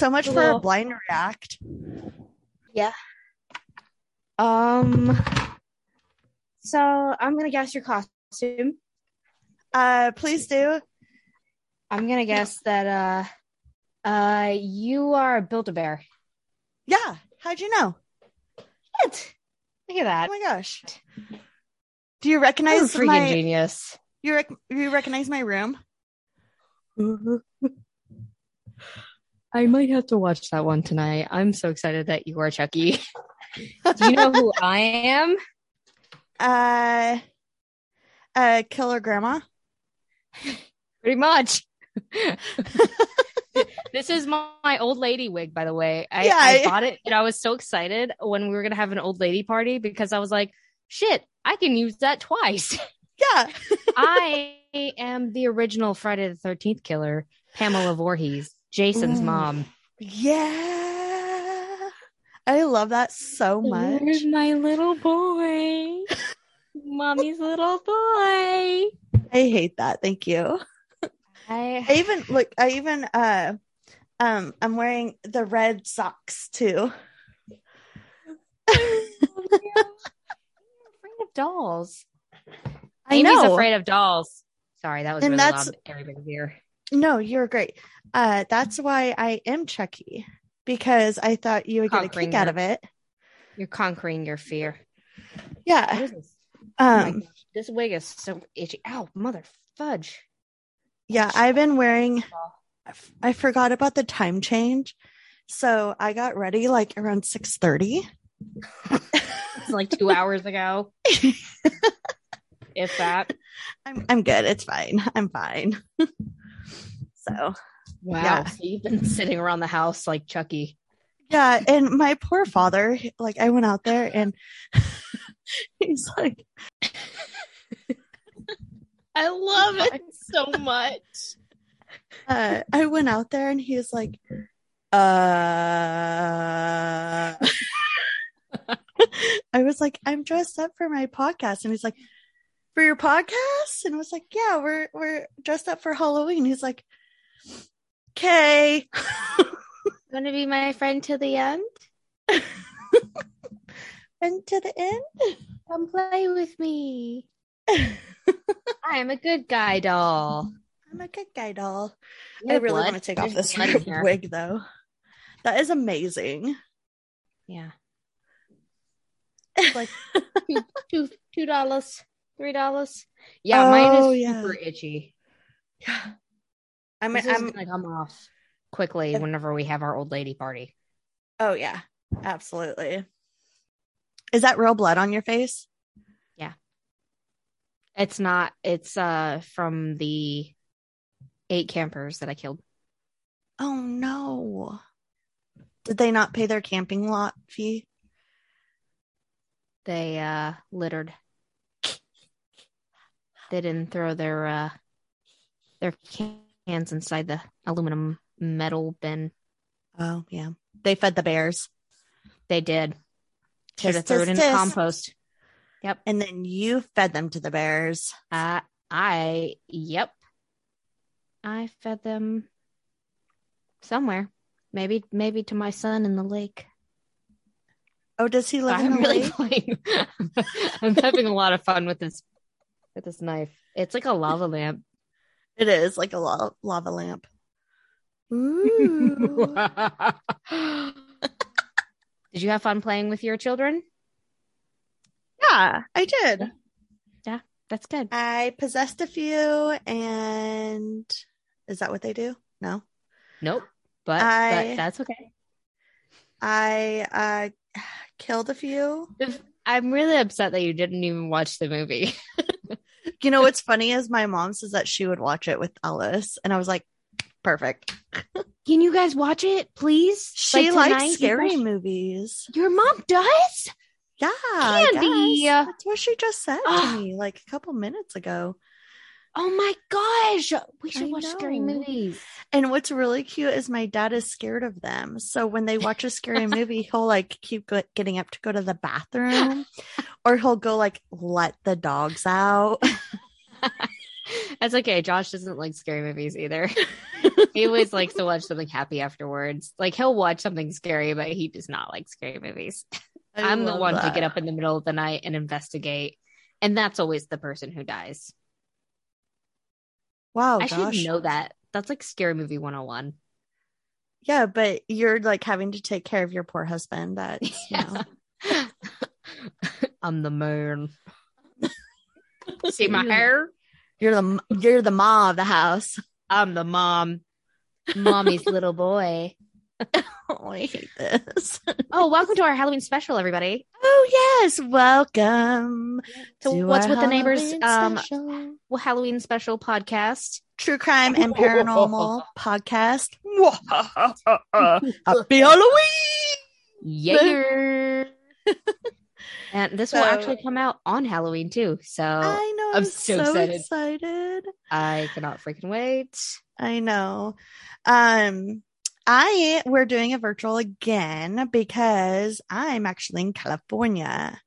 So much for a blind react. Yeah. Um. So I'm gonna guess your costume. Uh, please do. I'm gonna guess that uh, uh, you are a Build-A-Bear. Yeah. How'd you know? What? Look at that. Oh my gosh. Do you recognize freaking my genius. you rec- you recognize my room? I might have to watch that one tonight. I'm so excited that you are Chucky. Do you know who I am? Uh, uh, killer grandma. Pretty much. This is my, my old lady wig, by the way. I, Yeah, I I- bought it and I was so excited when we were gonna have an old lady party because I was like, shit, I can use that twice. Yeah. I am the original Friday the Thirteenth killer, Pamela Voorhees, Jason's Ooh. mom. Yeah. I love that so much. Where's my little boy? Mommy's little boy. I hate that. Thank you. I I even look. I even uh, um, I'm wearing the red socks too. afraid of dolls. I Amy's know. afraid of dolls. Sorry, that was And really loud. Everybody's here. No, you're great. Uh, that's why I am Chucky because I thought you would get a Conquering kick out of it. You're conquering your fear. Yeah. is this? Oh Um. gosh, this wig is so itchy. Ow, mother fudge. Yeah. I've been wearing. I forgot about the time change, so I got ready like around six thirty. It's like two hours ago. if that. I'm I'm good. It's fine. I'm fine. so Wow. Yeah. So you've been sitting around the house like Chucky. yeah, and my poor father, like I went out there and he's like, I love it so much. Uh, I went out there and he was like, uh, I was like, I'm dressed up for my podcast, and he's like, for your podcast, and I was like, yeah, we're we're dressed up for Halloween. He's like, okay, Want to be my friend to the end? and to the end. Come play with me. I am a good guy doll. I'm a good guy doll. I really want to take off this blood in here. wig though. That is amazing. Yeah. It's like two, two, two dollars, three dollars. Yeah, Oh, mine is yeah. super itchy. Yeah. I'm, This I'm gonna come off quickly whenever we have our old lady party. oh yeah, absolutely. Is that real blood on your face? Yeah. It's not. It's uh from the eight campers that I killed. Oh no. Did they not pay their camping lot fee? They uh littered. They didn't throw their uh their cans inside the aluminum metal bin. Oh yeah. They fed the bears. They did. Should have thrown it in the compost. And then you fed them to the bears. Uh, I, yep. I fed them somewhere. Maybe, maybe to my son in the lake. Oh, does he live in I'm the really lake? playing. I'm having a lot of fun with this, with this knife. It's like a lava lamp. It is like a la- lava lamp. Ooh. Did you have fun playing with your children? yeah, I did. Yeah, that's good. I possessed a few, and is that what they do? No, Nope. But, I- but that's okay. I uh killed a few. If- I'm really upset that you didn't even watch the movie. You know what's funny is my mom says that she would watch it with Ellis, and I was like, perfect. Can you guys watch it, please? She Like, likes you scary guys- movies. Your mom does? Yeah, Candy. That's what she just said to me like a couple minutes ago. Oh my gosh. We should I watch scary movies. And what's really cute is my dad is scared of them. So when they watch a scary movie, he'll like keep getting up to go to the bathroom, or he'll go like let the dogs out. That's okay. Josh doesn't like scary movies either. he always likes to watch something happy afterwards. Like he'll watch something scary, but he does not like scary movies. I I'm the one to get up in the middle of the night and investigate. And that's always the person who dies. Wow, I gosh. should know that. That's like scary movie 101. Yeah, but you're like having to take care of your poor husband. That's you know. I'm the man. See my hair? You're the you're the mom of the house. I'm the mom. Mommy's little boy. Oh, I hate this. Oh, welcome to our Halloween special, everybody. Oh yes, welcome. So to what's with the neighbors Halloween um special. well, Halloween special podcast? true crime and paranormal podcast. Happy Halloween! Yeah. and this will actually come out on Halloween too. So I know. I'm I'm, so so, excited. excited. I cannot freaking wait. I know. Um, I we're doing a virtual again because I'm actually in California.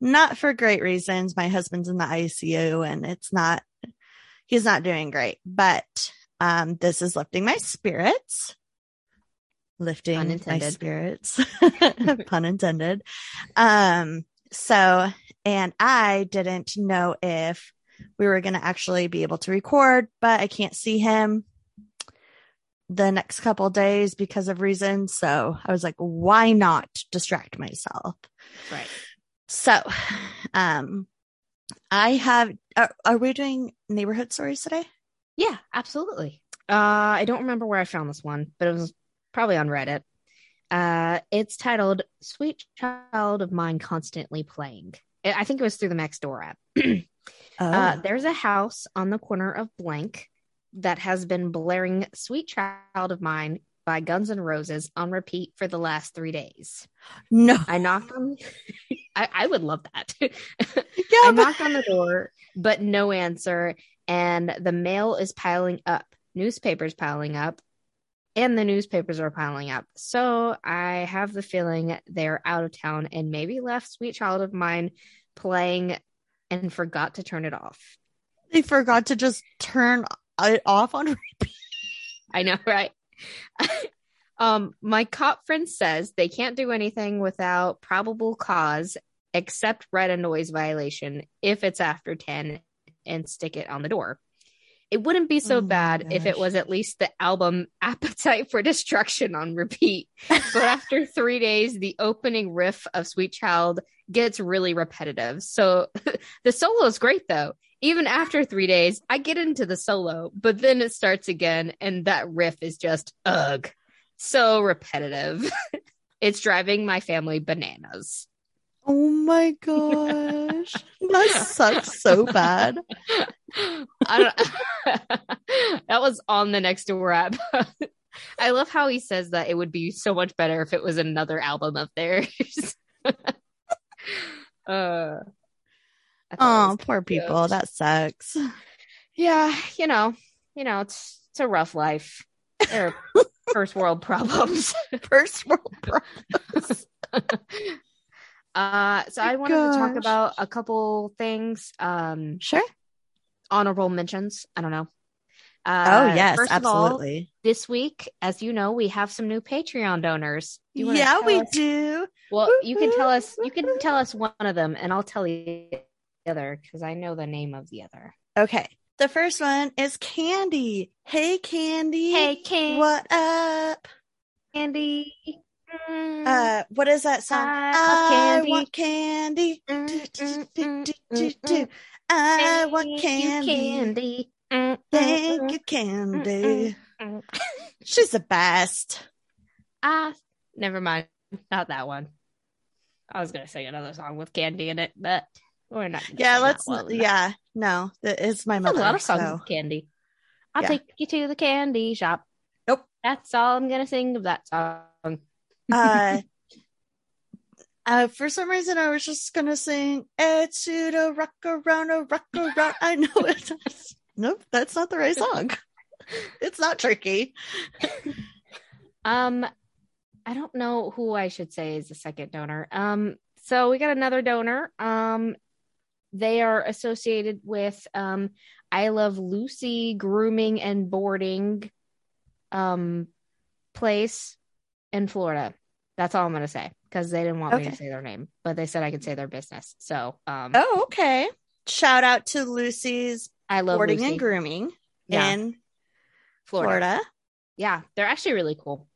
Not for great reasons. My husband's in the ICU and it's not he's not doing great, but um this is lifting my spirits. Lifting my spirits. Pun intended. Um so and I didn't know if we were going to actually be able to record, but I can't see him the next couple days because of reasons. So I was like, why not distract myself? Right. So, um, I have, are, are we doing neighborhood stories today? Yeah, absolutely. Uh, I don't remember where I found this one, but it was probably on Reddit. Uh, it's titled "Sweet Child of Mine Constantly Playing." I think it was through the Max Nextdoor app. Oh, Uh, there's a house on the corner of blank that has been blaring "Sweet Child of Mine" by Guns N' Roses on repeat for the last three days. no. I knocked on. I, I would love that. Yeah, I but- knocked on the door, but no answer. And the mail is piling up, newspapers piling up, and the newspapers are piling up. So I have the feeling they're out of town and maybe left Sweet Child of Mine playing and forgot to turn it off. they forgot to just turn it off on repeat. I know, right? um, my cop friend says they can't do anything without probable cause except write a noise violation if it's after 10 and stick it on the door. It wouldn't be so Oh bad if it was at least the album Appetite for Destruction on repeat. But after three days, the opening riff of Sweet Child gets really repetitive. So the solo is great though. Even after three days, I get into the solo, but then it starts again, and that riff is just ugh, so repetitive. it's driving my family bananas. Oh my gosh. that sucks so bad. I don't, that was on the Nextdoor app. I love how he says that it would be so much better if it was another album of theirs. uh, I thought it Oh, poor cute. people. That sucks. yeah, you know, you know, it's it's a rough life. They're first world problems. First world problems. uh, so I wanted to talk about a couple things. Um, Sure. honorable mentions. I don't know. Oh, Uh, yes, first of all, absolutely. this week, as you know, we have some new Patreon donors. Do you wanna Yeah, we us- do. Well, you can tell us. You can tell us one of them, and I'll tell you the other because I know the name of the other. Okay. The first one is Candy. Hey, Candy. Hey, Candy. What up? Candy. Mm, Uh, what is that song? I candy. want candy. I want candy. You, candy. Mm, mm, Thank mm, you, Candy. mm. She's the best. Ah, never mind. Not that one. I was gonna sing another song with candy in it, but we're not. Yeah, let's. one. Yeah, no, it's my mother. a lot of songs so- with candy. I'll Yeah. take you to the candy shop. Nope. That's all I'm gonna sing of that song. uh, uh, for some reason, I was just gonna sing "It's you to rock around, a rock around." I know it. Nope, that's not the right song. It's not tricky. Um, I don't know who I should say is the second donor. Um, so we got another donor. Um, they are associated with um, I Love Lucy Grooming and Boarding um, place in Florida. That's all I'm gonna say because they didn't want me to say their name, but they said I could say their business. So um, Oh, okay. Shout out to Lucy's I love boarding Lucy. and grooming Yeah. in Florida. Florida. Yeah, they're actually really cool.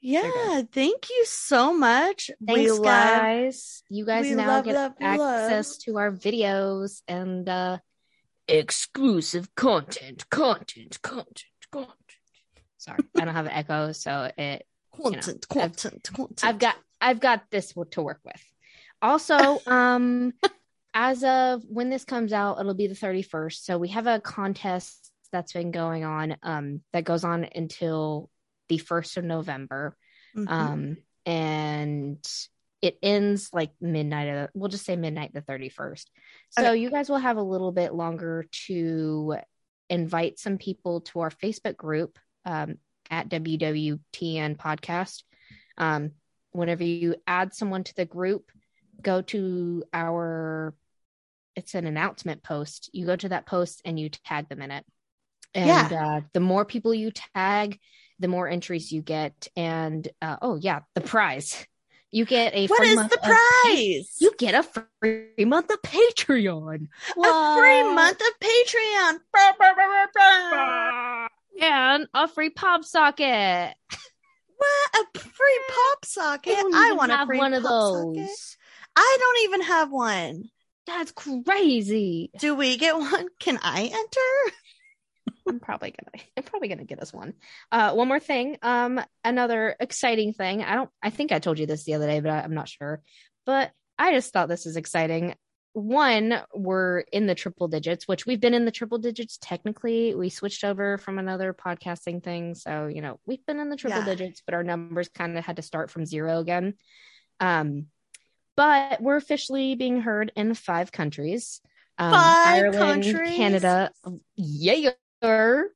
Yeah, thank you so much. Thanks, we love guys. You guys now love, get love, access love. to our videos and uh exclusive content, content, content, content. Sorry, I don't have an echo, so it content, content, content. I've got I've got this to work with. Also, um as of when this comes out, it'll be the 31st. So we have a contest that's been going on um that goes on until the 1st of November. Mhm. Um and it ends like midnight of we'll just say midnight the 31st. So Okay. you guys will have a little bit longer to invite some people to our Facebook group um, at WWTN podcast. Um, whenever you add someone to the group, go to our it's an announcement post. You go to that post and you tag them in it. And uh, the more people you tag, the more entries you get. And uh, oh yeah, the prize. You get a what free is month the of prize? you get a free month of Patreon. a free month of Patreon. Bah, bah, bah, bah, bah. and a free pop socket. What a free pop socket! don't I want a free one of those. socket. I don't even have one. That's crazy. Do we get one? Can I enter? I'm probably gonna I'm probably gonna get us one. Uh one more thing. Um another exciting thing. I don't I think I told you this the other day, but I, I'm not sure. But I just thought this is exciting. One, we're in the triple digits, which we've been in the triple digits technically. We switched over from another podcasting thing. So, you know, we've been in the triple Yeah. digits, but our numbers kind of had to start from zero again. Um, but we're officially being heard in five countries. Um, Five countries? Canada, yeah, we're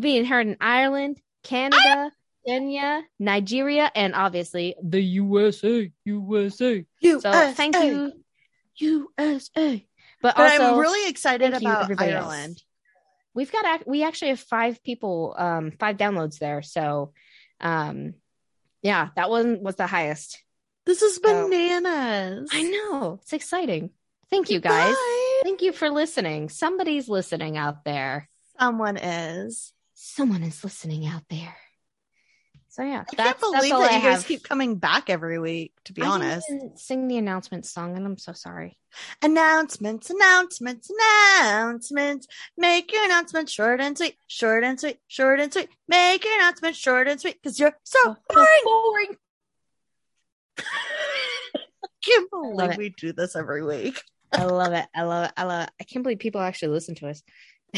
being heard in Ireland, Canada, Kenya, Nigeria, and obviously the USA. USA. So thank you, USA. But, But also, I'm really excited you, about everybody else. Ireland. we've got we actually have five people, um, five downloads there. So, um, yeah, that one was the highest. This is So- bananas. I know it's exciting. Thank you guys. Bye. Thank you for listening. Somebody's listening out there. Someone is. Someone is listening out there. So yeah, I that's, can't that's believe that I you guys have. keep coming back every week. To be I didn't honest, sing the announcement song, and I'm so sorry. announcements, announcements, announcements. Make your announcement short and sweet, short and sweet, short and sweet. Make your announcement short and sweet because you're so boring. boring. can't believe we do this every week. I love it. I love it. I love it. I can't believe people actually listen to us.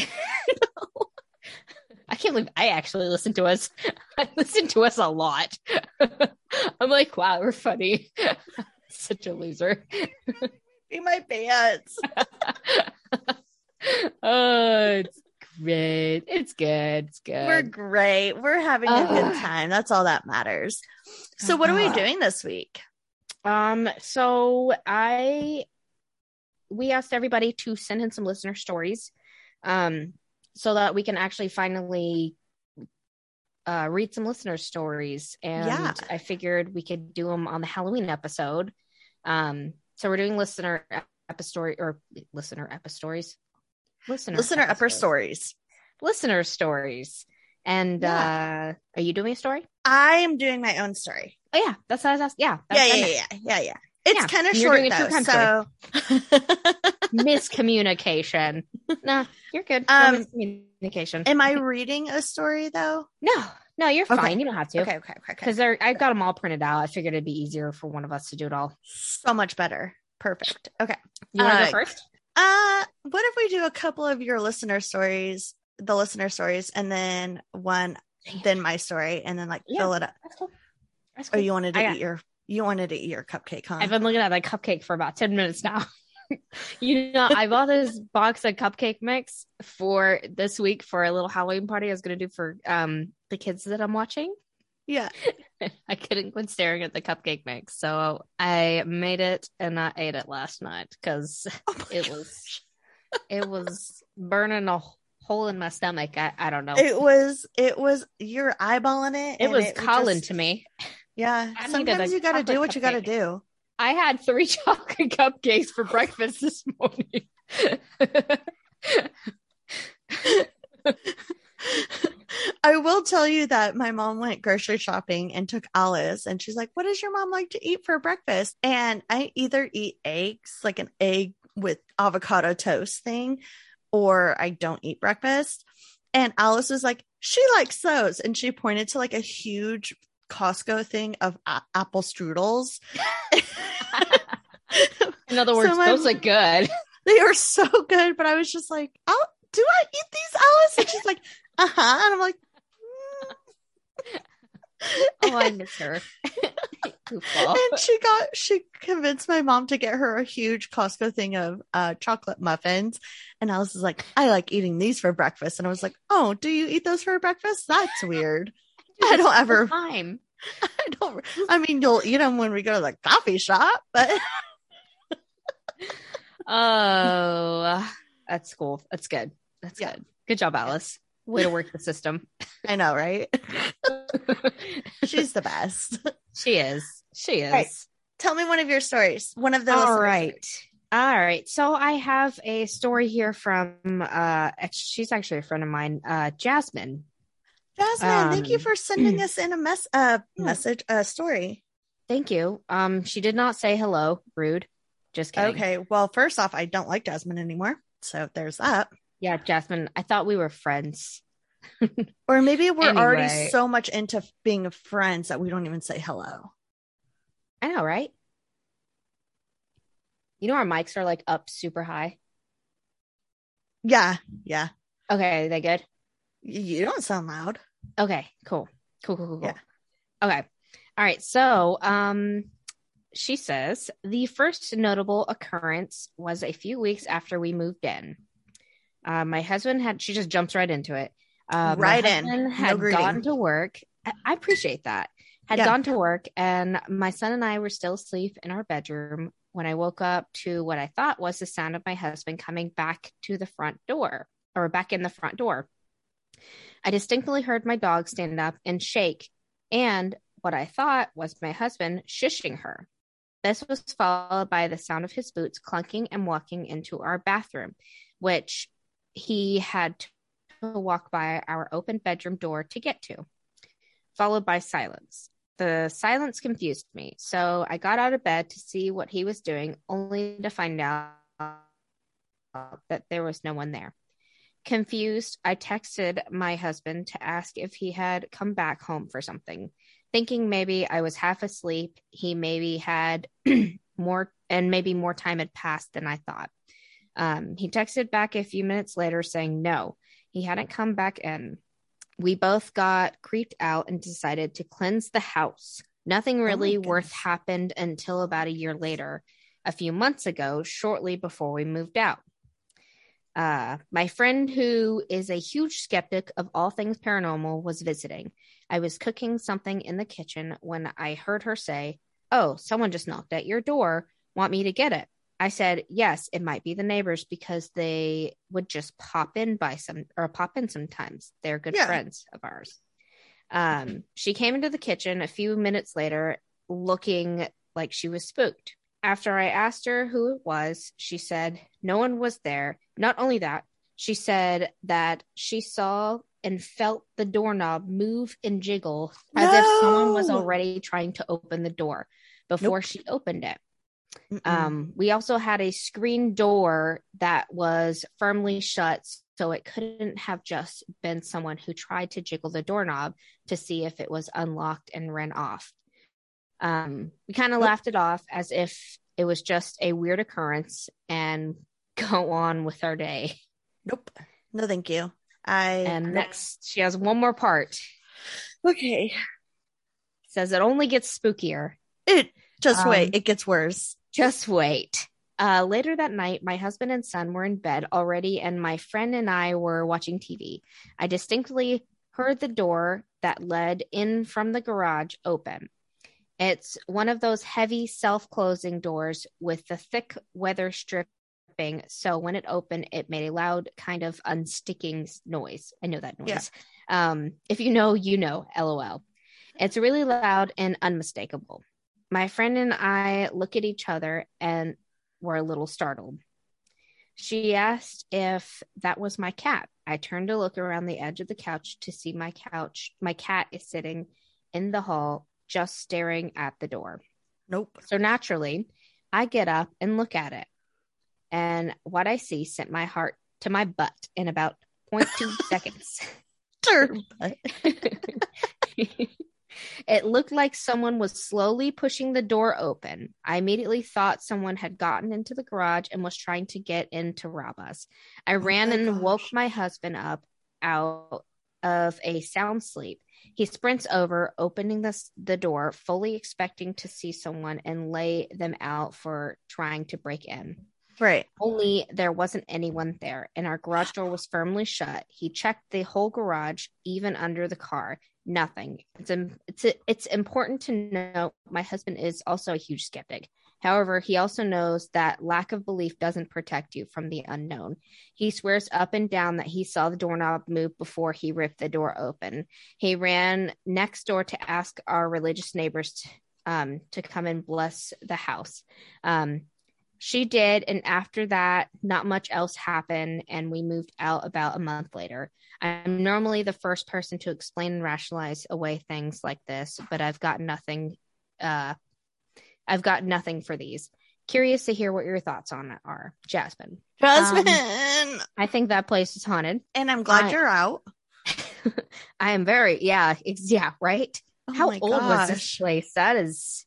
I can't believe I actually listen to us. I listen to us a lot. I'm like, wow, we're funny. Such a loser. Be my pants. oh, it's great. It's good. It's good. We're great. We're having a good time. That's all that matters. So, what are we doing this week? Um, so I we asked everybody to send in some listener stories, um, so that we can actually finally uh read some listener stories. And Yeah. I figured we could do them on the Halloween episode. Um, so we're doing listener epistory or listener epistories. Listener Listener upper episodes. stories. Listener stories. And Yeah. uh are you doing a story? I am doing my own story. Oh yeah, that's what I was asking. Yeah, Yeah, yeah, yeah, yeah, yeah, yeah. It's Yeah, kind of short doing a true though. So, miscommunication. nah, you're good. No Um, miscommunication. am I reading a story though? no, no, you're Okay. fine. You don't have to. Okay, okay, okay, okay. Because they're I got them all printed out. I figured it'd be easier for one of us to do it all. So much better. Perfect. Okay. You want to Uh, go first? Uh, what if we do a couple of your listener stories, the listener stories, and then one, then my story, and then like Yeah. fill it up? That's cool. That's Oh, you wanted to I eat your, you wanted to eat your cupcake, huh? I've been looking at that cupcake for about 10 minutes now. you know, I bought this box of cupcake mix for this week for a little Halloween party I was going to do for um the kids that I'm watching. Yeah. I couldn't quit staring at the cupcake mix. So I made it and I ate it last night because Oh it gosh. was it was burning a hole in my stomach. I, I don't know. It was. It was. You're eyeballing it. It was would calling just- to me. Yeah. I Sometimes you got to do what you got to do. I had three chocolate cupcakes for breakfast this morning. I will tell you that my mom went grocery shopping and took Alice, and she's like, What does your mom like to eat for breakfast? And I either eat eggs, like an egg with avocado toast thing, or I don't eat breakfast. And Alice was like, She likes those. And she pointed to like a huge Costco thing of a- apple strudels. In other words, So my- those are good. they are so good, but I was just like, Oh, do I eat these, Alice? And she's like, Uh huh. And I'm like, Oh, I miss her. And she got she convinced my mom to get her a huge Costco thing of uh chocolate muffins. And Alice is like, I like eating these for breakfast. And I was like, Oh, do you eat those for breakfast? That's weird. I don't ever time. I don't I mean you'll eat them when we go to the coffee shop, but Oh, that's cool. That's good. That's Yeah. good. Good job, Alice. Way to work the system. I know, right? She's the best. she is. She is. Right. Tell me one of your stories. One of those. All right. Stories. All right. So I have a story here from uh she's actually a friend of mine, uh Jasmine. Jasmine, thank you Um, for sending us in a mess uh message uh story. Thank you. Um she did not say hello. Rude. Just kidding. Okay. Well, first off, I don't like Jasmine anymore. So there's that. Yeah, Jasmine, I thought we were friends. Or maybe we're already so much into being friends that we don't even say hello. I know, right? You know our mics are like up super high. Yeah. Yeah. Okay, are they good? You don't sound loud. Okay, cool. Cool, cool, cool, cool. Yeah. Okay. All right. So, um, she says the first notable occurrence was a few weeks after we moved in. Uh, my husband had, she just jumps right into it. Uh, Right in. No Had greeting. gone to work. I, I appreciate that. Had Yeah. gone to work, and my son and I were still asleep in our bedroom when I woke up to what I thought was the sound of my husband coming back to the front door or back in the front door. I distinctly heard my dog stand up and shake, and what I thought was my husband shushing her. This was followed by the sound of his boots clunking and walking into our bathroom, which he had to walk by our open bedroom door to get to, followed by silence. The silence confused me, so I got out of bed to see what he was doing, only to find out that there was no one there. Confused, I texted my husband to ask if he had come back home for something, thinking maybe I was half asleep. He maybe had more, and maybe more time had passed than I thought. Um, he texted back a few minutes later saying no, he hadn't come back in. We both got creeped out and decided to cleanse the house. Nothing my really worth happened until about a year later, a few months ago, shortly before we moved out. Uh, my friend, who is a huge skeptic of all things paranormal, was visiting. I was cooking something in the kitchen when I heard her say, Oh, someone just knocked at your door. Want me to get it? I said, Yes, it might be the neighbors because they would just pop in by some or pop in sometimes. They're good Yeah. friends of ours. Um, she came into the kitchen a few minutes later looking like she was spooked. After I asked her who it was, she said no one was there. Not only that, she said that she saw and felt the doorknob move and jiggle as if someone was already trying to open the door before Nope. she opened it. Mm-mm. Um, we also had a screen door that was firmly shut, so it couldn't have just been someone who tried to jiggle the doorknob to see if it was unlocked and ran off. Um, we kind of laughed it off as if it was just a weird occurrence and go on with our day. nope. No, thank you. I And next, she has one more part. okay. Says it only gets spookier. It just Um, wait. It gets worse. Just wait. Uh, later that night, my husband and son were in bed already, and my friend and I were watching TV. I distinctly heard the door that led in from the garage open. It's one of those heavy self closing doors with the thick weather stripping. So when it opened, it made a loud kind of unsticking noise. I know that noise. Yeah. Um, if you know, you know, lol. It's really loud and unmistakable. My friend and I look at each other and were a little startled. She asked if that was my cat. I turned to look around the edge of the couch to see my couch. My cat is sitting in the hall, just staring at the door. Nope. So naturally, I get up and look at it. And what I see sent my heart to my butt in about 0.2 seconds. Turd. it looked like someone was slowly pushing the door open. I immediately thought someone had gotten into the garage and was trying to get in to rob us. I oh ran my and woke my husband up out of a sound sleep. He sprints over, opening the, the door, fully expecting to see someone and lay them out for trying to break in. Right. Only there wasn't anyone there, and our garage door was firmly shut. He checked the whole garage, even under the car. Nothing. It's it's it's important to note my husband is also a huge skeptic. However, he also knows that lack of belief doesn't protect you from the unknown. He swears up and down that he saw the doorknob move before he ripped the door open. He ran next door to ask our religious neighbors to, um, to come and bless the house. Um, she did, and after that, not much else happened, and we moved out about a month later. I'm normally the first person to explain and rationalize away things like this, but I've got nothing. Uh, I've got nothing for these. Curious to hear what your thoughts on it are, Jasmine. Jasmine. I think that place is haunted. and I'm glad I- you're out. I am very, yeah, ex- yeah, right. Oh How old was this place? That is,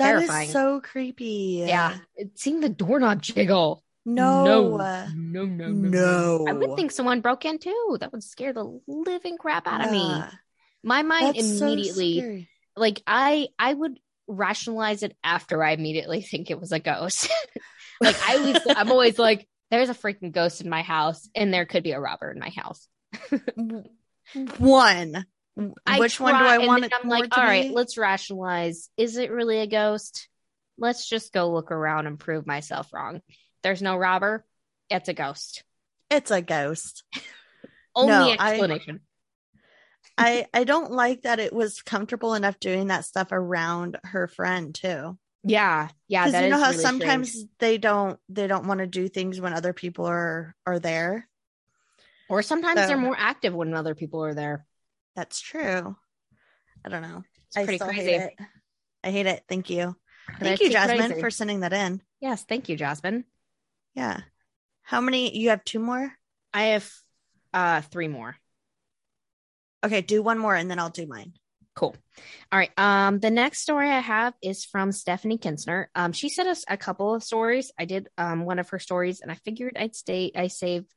That is terrifying. so creepy. yeah. Seeing the doorknob jiggle. No. no, no, no, No. I would think someone broke in too. That would scare the living crap out of me. Yeah. My mind That's immediately, scary. like I, I would rationalize it after I immediately think it was a ghost. like I was, I'm always like, there's a freaking ghost in my house, and there could be a robber in my house. One. I Which one do I want I'm like, to all right, be? let's rationalize. Is it really a ghost? Let's just go look around and prove myself wrong. There's no robber. It's a ghost. It's a ghost. Only No, I- explanation. I I don't like that it was comfortable enough doing that stuff around her friend too. yeah, yeah. Because you know how really sometimes strange. they don't they don't want to do things when other people are are there. or sometimes So- they're more active when other people are there. That's true. I don't know. It's I pretty still crazy. hate it. I hate it. Thank you. Thank you, Jasmine, crazy. for sending that in. Yes, thank you, Jasmine. Yeah. How many? You have two more? I have uh three more. Okay, do one more and then I'll do mine. Cool. All right. Um, the next story I have is from Stephanie Kinsner. Um, she sent us a couple of stories. I did um one of her stories, and I figured I'd stay. I saved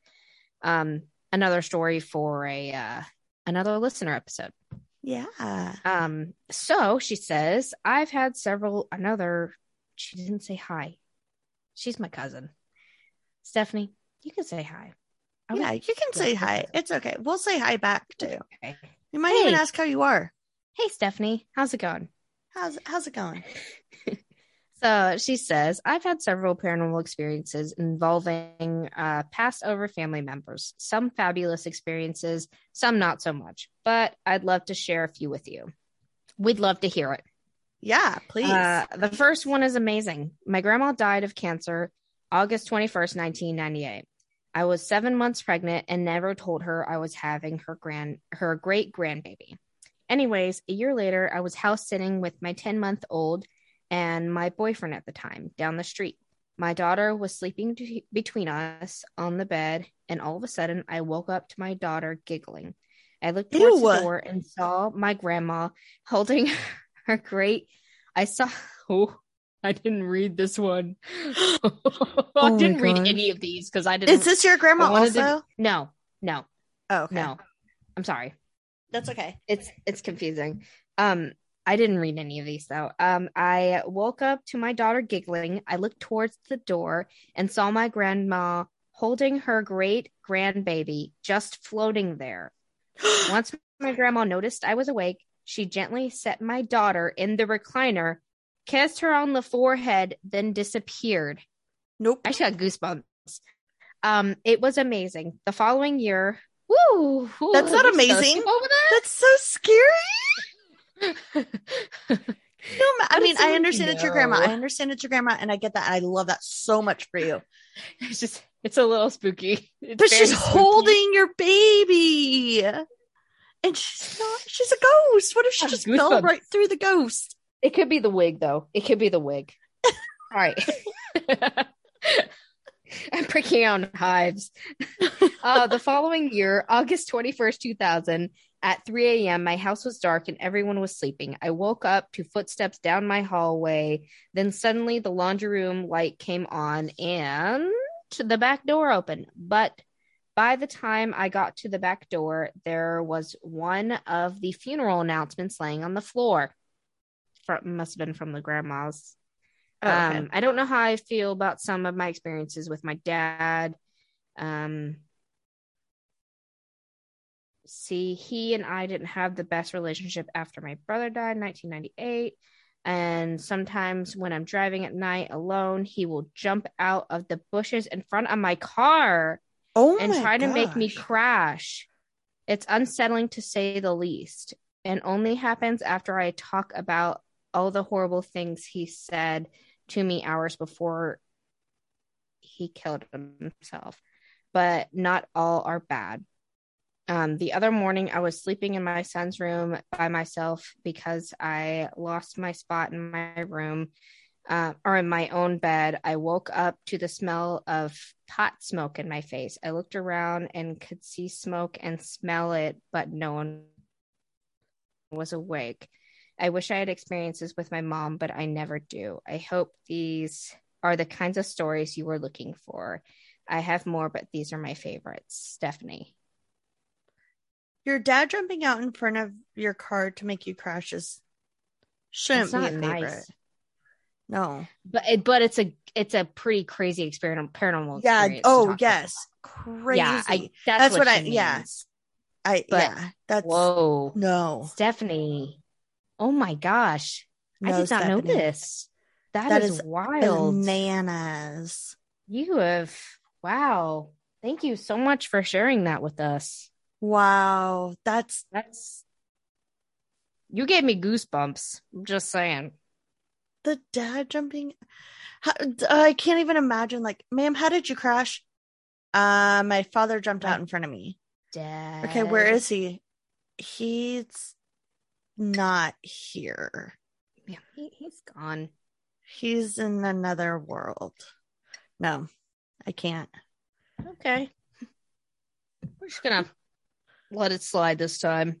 um another story for a uh another listener episode. Yeah. Um, so she says, I've had several another. She didn't say hi. She's my cousin, Stephanie. You can say hi. I Yeah, would- you can say hi. It's okay. We'll say hi back too. Okay. We might even ask how you are. Hey, Stephanie, how's it going? How's how's it going? So she says, I've had several paranormal experiences involving uh, passed over family members, some fabulous experiences, some not so much, but I'd love to share a few with you. We'd love to hear it. Yeah, please. Uh, the first one is amazing. My grandma died of cancer August 21st, 1998. I was seven months pregnant and never told her I was having her grand her great grandbaby. Anyways, a year later, I was house sitting with my 10 month old and my boyfriend at the time down the street. My daughter was sleeping t- between us on the bed, and all of a sudden, I woke up to my daughter giggling. I looked towards Ew. the door and saw my grandma holding her great. I saw. Oh, I didn't read this one. I Oh my didn't read any of these because I didn't. Is this your grandma I wanted to- also? no, no, oh, okay. no. I'm sorry. That's okay. It's it's confusing. Um, I didn't read any of these though. Um, I woke up to my daughter giggling. I looked towards the door and saw my grandma holding her great grandbaby just floating there. Once my grandma noticed I was awake, she gently set my daughter in the recliner, kissed her on the forehead, then disappeared. nope. I just got goosebumps. Um, it was amazing. The following year, woo, woo, That's not amazing. That's so scary. No, I mean, I understand it's your grandma. I understand it's your grandma, and I get that. I love that so much for you. it's just, it's a little spooky. It's But she's spooky. holding your baby, and she's not. She's a ghost. What if she just fell right through the ghost? It could be the wig, though. It could be the wig. All right. I'm breaking out in hives. uh, the following year, August 21st, 2000, at 3 a.m., my house was dark and everyone was sleeping. I woke up to footsteps down my hallway. Then suddenly the laundry room light came on and the back door opened. But by the time I got to the back door, there was one of the funeral announcements laying on the floor. From, must have been from the grandma's. Oh, okay. Um, I don't know how I feel about some of my experiences with my dad. Um, see, he and I didn't have the best relationship after my brother died in 1998. And sometimes when I'm driving at night alone, he will jump out of the bushes in front of my car oh, and my try to make me crash. It's unsettling to say the least, and only happens after I talk about all the horrible things he said to me hours before he killed himself. But not all are bad. Um, the other morning, I was sleeping in my son's room by myself because I lost my spot in my room uh, or in my own bed. I woke up to the smell of pot smoke in my face. I looked around and could see smoke and smell it, but no one was awake. I wish I had experiences with my mom, but I never do. I hope these are the kinds of stories you were looking for. I have more, but these are my favorites. Stephanie. Your dad jumping out in front of your car to make you crash is shouldn't be a favorite. nice. No. But it, but it's a it's a pretty crazy experience, paranormal. Yeah. experience Oh, yes. about. Crazy. Yeah, I, that's, That's what, what I- yeah. I but- yeah. That's Whoa, no. Stephanie! Oh my gosh, I did not know this. That that is is, wild. Bananas. You have wow. Thank you so much for sharing that with us. Wow. That's That's you gave me goosebumps. I'm just saying. the dad jumping. How, I can't even imagine. Like, ma'am, how did you crash? Uh, my father jumped out in front of me. Dad. Okay, where is he? He's not here. Yeah, he, he's gone. He's in another world. No, I can't. Okay. We're just gonna let it slide this time.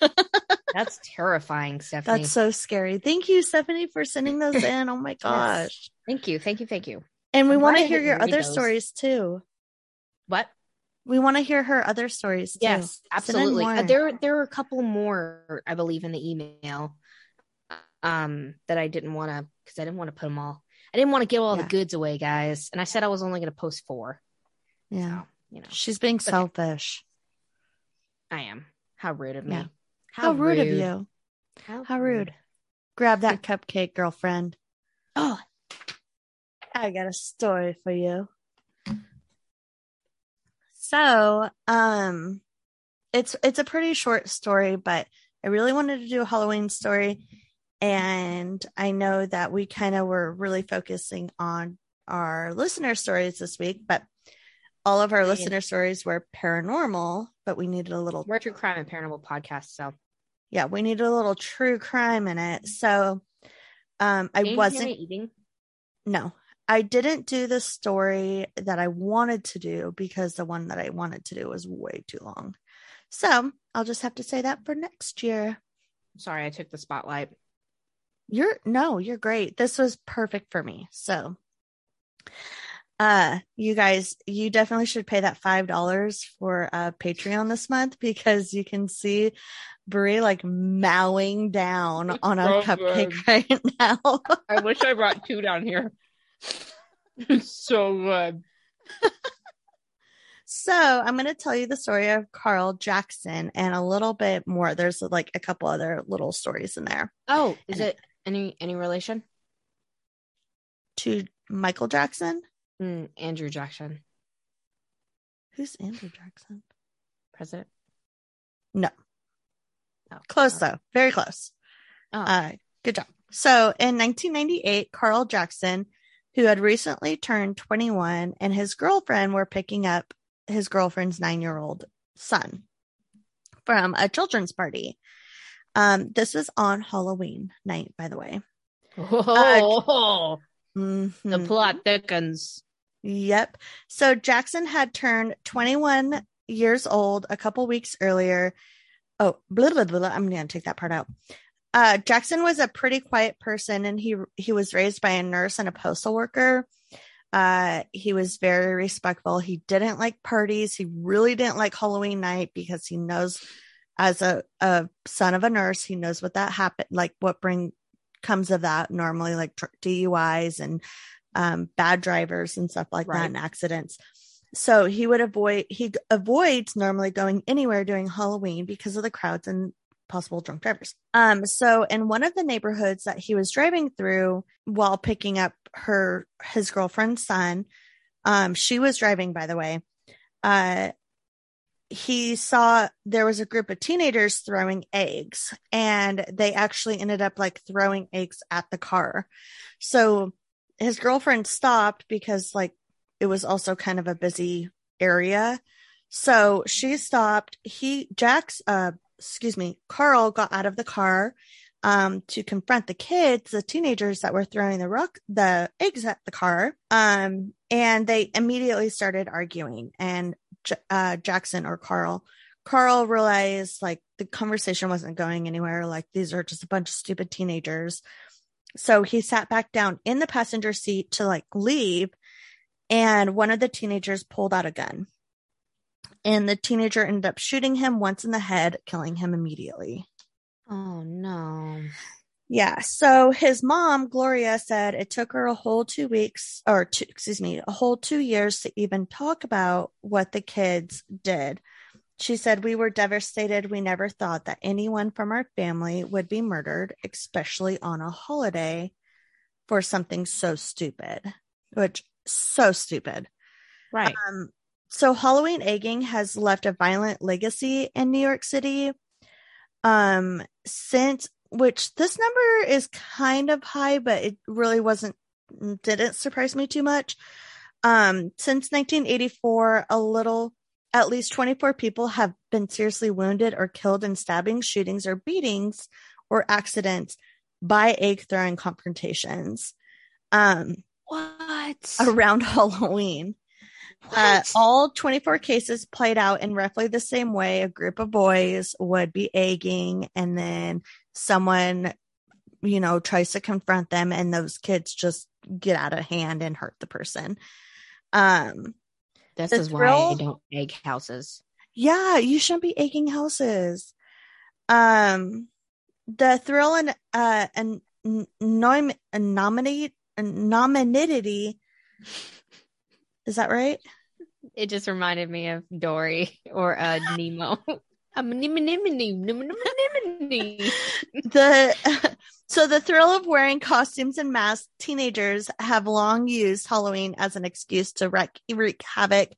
That's terrifying, Stephanie. That's so scary. Thank you, Stephanie, for sending those in. Oh my gosh. Thank you, thank you, thank you. And we want to hear your other those. stories too. What? We want to hear her other stories too. Yes, absolutely. Uh, there, there are a couple more, I believe, in the email, um, that I didn't want to because I didn't want to put them all. I didn't want to give all Yeah. the goods away, guys, and I said I was only going to post four. Yeah. So, you know, She's being Okay. selfish. I am. How rude of me. Yeah. How, rude, of you. How, How rude. Grab that cupcake, girlfriend. Oh, I got a story for you. So, um, it's it's a pretty short story, but I really wanted to do a Halloween story, and I know that we kind of were really focusing on our listener stories this week, but all of our Right. listener stories were paranormal, but we needed a little we're a true crime and paranormal podcast, so yeah, we needed a little true crime in it. So, um, I hear wasn't eating. no, I didn't do the story that I wanted to do because the one that I wanted to do was way too long. So I'll just have to say that for next year. Sorry, I took the spotlight. You're no, you're great. This was perfect for me. So uh you guys you definitely should pay that five dollars for uh patreon this month because you can see brie like mowing down on a cupcake good. right now I wish I brought two down here. It's so good. So I'm going to tell you the story of Carl Jackson and a little bit more. There's like a couple other little stories in there Oh, is And- it any any relation? to Michael Jackson. Mm, Andrew Jackson, Who's Andrew Jackson? president. No. Oh, Close though. Very close. Oh. Uh, good job. So in 1998, Carl Jackson, who had recently turned 21, and his girlfriend were picking up his girlfriend's nine year old son from a children's party. Um, this was on Halloween night, by the way. Oh, the Mhm. plot thickens. Yep. So Jackson had turned 21 years old a couple weeks earlier. Oh, blah, blah, blah. I'm going to take that part out. Uh, Jackson was a pretty quiet person and he, he was raised by a nurse and a postal worker. Uh, he was very respectful. He didn't like parties. He really didn't like Halloween night because he knows as a, a son of a nurse, he knows what that happened, like what bring comes of that normally like DUIs and um, bad drivers and stuff like Right. that and accidents. So he would avoid he avoids normally going anywhere during Halloween because of the crowds and possible drunk drivers. Um so in one of the neighborhoods that he was driving through while picking up her his girlfriend's son, um she was driving by the way. Uh he saw there was a group of teenagers throwing eggs and they actually ended up like throwing eggs at the car. So his girlfriend stopped because like it was also kind of a busy area. So she stopped. He Jack's uh excuse me, Carl got out of the car um to confront the kids, the teenagers that were throwing the rock the eggs at the car. Um and they immediately started arguing and uh Jackson or Carl Carl realized like the conversation wasn't going anywhere like these are just a bunch of stupid teenagers. So he sat back down in the passenger seat to like leave and one of the teenagers pulled out a gun. And the teenager ended up shooting him once in the head, killing him immediately. Oh no. Yeah. So his mom, Gloria, said it took her a whole two weeks, or two, excuse me, a whole two years to even talk about what the kids did. She said, We were devastated. We never thought that anyone from our family would be murdered, especially on a holiday for something so stupid, which so stupid. Right. Um, so Halloween egging has left a violent legacy in New York City. Um, since which this number is kind of high, but it really wasn't didn't surprise me too much. Um, since 1984, a little at least 24 people have been seriously wounded or killed in stabbings, shootings, or beatings or accidents by egg throwing confrontations. Um, what? around Halloween. Uh, all 24 cases played out in roughly the same way. A group of boys would be egging, and then someone, you know, tries to confront them, and those kids just get out of hand and hurt the person. Um, this the is why I don't egg houses. yeah, you shouldn't be egging houses. Um, the thrill and uh and nom- nominate nominidity. Is that right? It just reminded me of Dory or uh, Nemo. Nemo. the so the thrill of wearing costumes and masks teenagers have long used halloween as an excuse to wreak, wreak havoc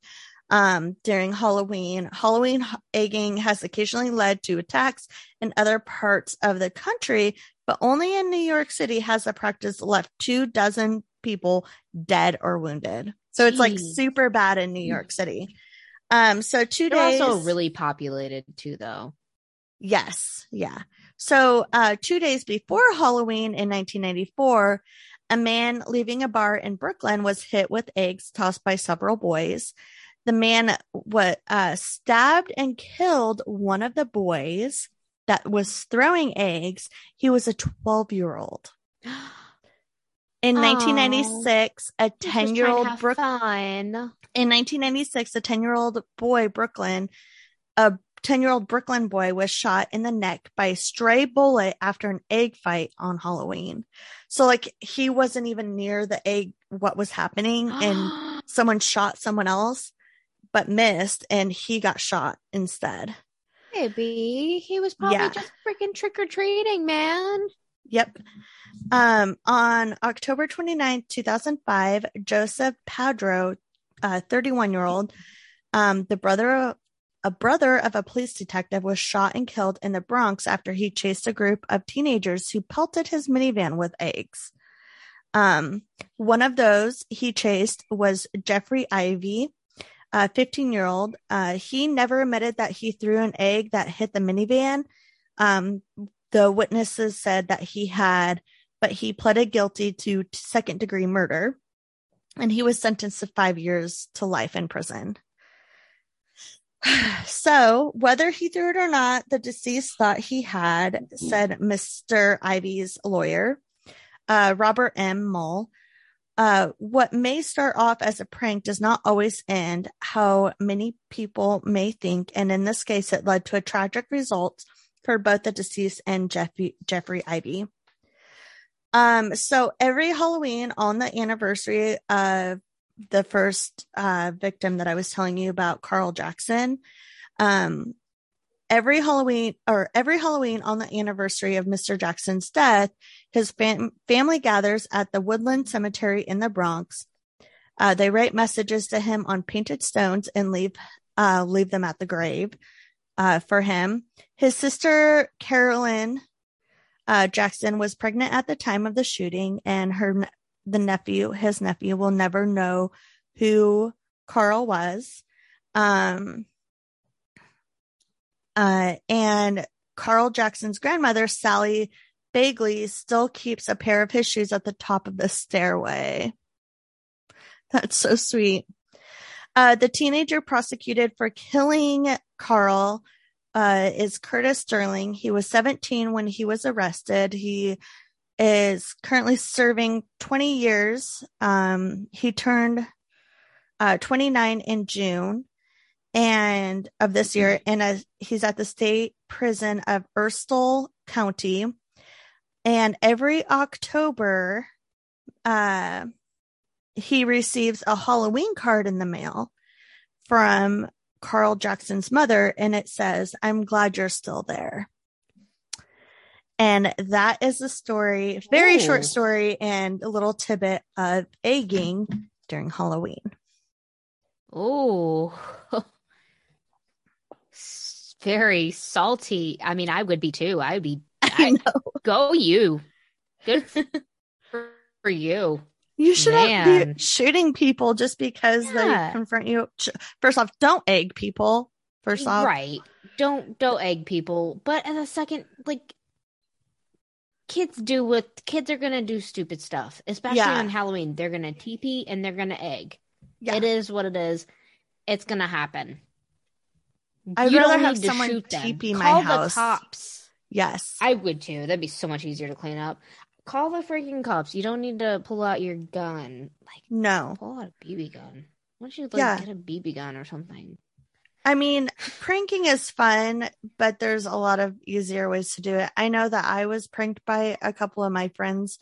um, during halloween halloween egging has occasionally led to attacks in other parts of the country but only in new york city has the practice left two dozen people dead or wounded so it's like Jeez. super bad in new york city um so 2 They're days also really populated too, though. Yes. Yeah. So, uh, two days before Halloween in 1994, a man leaving a bar in Brooklyn was hit with eggs tossed by several boys. The man what uh, stabbed and killed one of the boys that was throwing eggs. He was a 12 year old. In Aw. 1996, a 10 year old Brooklyn. in 1996, a 10 year old boy, Brooklyn, a 10 year old Brooklyn boy was shot in the neck by a stray bullet after an egg fight on Halloween. So, like, he wasn't even near the egg, what was happening, and someone shot someone else. but missed and he got shot instead. Maybe he was probably Yeah. just freaking trick or treating, man. Yep. Um, on October 29th, 2005, Joseph Padro, uh, 31 year old, um, the brother of a brother of a police detective was shot and killed in the Bronx after he chased a group of teenagers who pelted his minivan with eggs. Um, one of those he chased was Jeffrey Ivy, a 15 year old. Uh, he never admitted that he threw an egg that hit the minivan. Um, the witnesses said that he had, but he pleaded guilty to second degree murder and he was sentenced to five years to life in prison. So, whether he threw it or not, the deceased thought he had, said Mr. Ivy's lawyer, uh, Robert M. Mull. Uh, what may start off as a prank does not always end how many people may think. And in this case, it led to a tragic result for both the deceased and Jeffrey, Jeffrey Ivy. Um, so every Halloween on the anniversary of the first uh, victim that I was telling you about, Carl Jackson, um, every Halloween or every Halloween on the anniversary of Mr. Jackson's death, his fam- family gathers at the Woodlawn Cemetery in the Bronx. Uh, they write messages to him on painted stones and leave uh, leave them at the grave uh, for him. His sister Carolyn uh, Jackson was pregnant at the time of the shooting, and her the nephew, his nephew, will never know who Carl was. Um, uh, and Carl Jackson's grandmother, Sally Bagley, still keeps a pair of his shoes at the top of the stairway. That's so sweet. Uh, the teenager prosecuted for killing Carl uh, is Curtis Sterling. He was 17 when he was arrested. He is currently serving 20 years. Um, he turned uh, 29 in June and of this year, and he's at the state prison of Erstall County. And every October, uh, he receives a Halloween card in the mail from Carl Jackson's mother, and it says, I'm glad you're still there. And that is the story, very Ooh. short story, and a little tidbit of egging during Halloween. Oh, very salty. I mean, I would be too. I would be. I I, know. go you. Good for, for you. You shouldn't Man. be shooting people just because Yeah. they confront you. First off, don't egg people. First off, right. Don't don't egg people. But at the second, like kids do what kids are gonna do stupid stuff, especially Yeah. on Halloween. They're gonna TP and they're gonna egg. Yeah. It is what it is. It's gonna happen. I'd You rather don't have someone. TP my Call house. the cops. yes, I would too. That'd be so much easier to clean up. Call the freaking cops. You don't need to pull out your gun. Like no. pull out a BB gun. Why don't you like Yeah. get a BB gun or something? I mean, pranking is fun, but there's a lot of easier ways to do it. I know that I was pranked by a couple of my friends.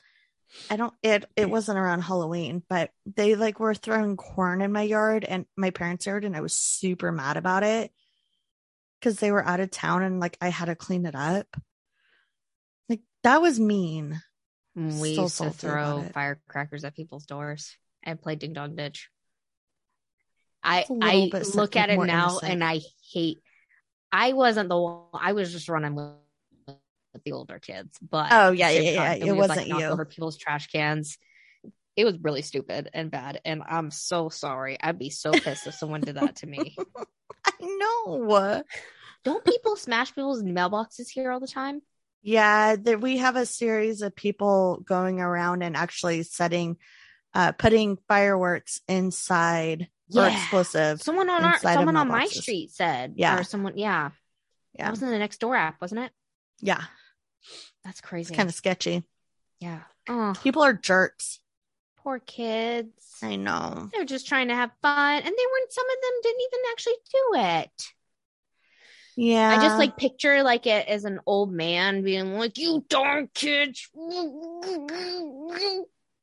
I don't it it wasn't around Halloween, but they like were throwing corn in my yard and my parents' yard and I was super mad about it cuz they were out of town and like I had to clean it up. Like that was mean. Mm, we So used to throw firecrackers at people's doors and play ding dong ditch. I It's a little I look at it now innocent. and I hate. I wasn't the one. I was just running with, the older kids, but Oh, yeah, yeah, yeah. It like, wasn't knock you. over people's trash cans. It was really stupid and bad, and I'm so sorry. I'd be so pissed if someone did that to me. I know. Don't people smash people's mailboxes here all the time? Yeah, that we have a series of people going around and actually setting, uh, putting fireworks inside or Yeah. explosive. Someone on our someone on my street said, Yeah. or someone, yeah, Yeah, that was in the Nextdoor app, wasn't it? yeah, That's crazy. it's kind of sketchy. yeah. Oh, People are jerks. poor kids. I know. They're just trying to have fun, and they weren't. Some of them didn't even actually do it. Yeah, I just like picture like it as an old man being like, "You darn kids!"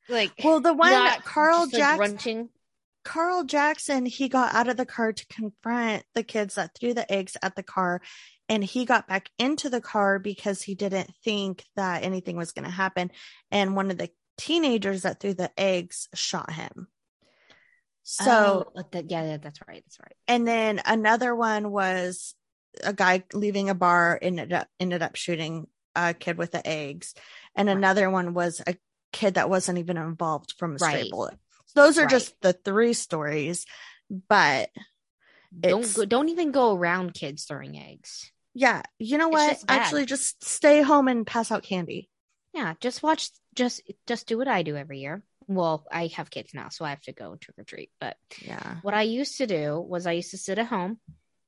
Like, Well, the one not Carl just, like, Jackson. grunting. Carl Jackson, he got out of the car to confront the kids that threw the eggs at the car. And he got back into the car because he didn't think that anything was going to happen. And one of the teenagers that threw the eggs shot him. So, Oh, but that- yeah, yeah, that's right. That's right. and then another one was a guy leaving a bar ended up ended up shooting a kid with the eggs. And Right. another one was a kid that wasn't even involved from a stray Right. bullet. So those are Right. just the three stories. But Don't go, don't even go around kids throwing eggs. yeah, you know what? just. Actually, just stay home and pass out candy. Yeah, just watch. Just just do what I do every year. Well, I have kids now, so I have to go trick or treat. But Yeah. what I used to do was I used to sit at home,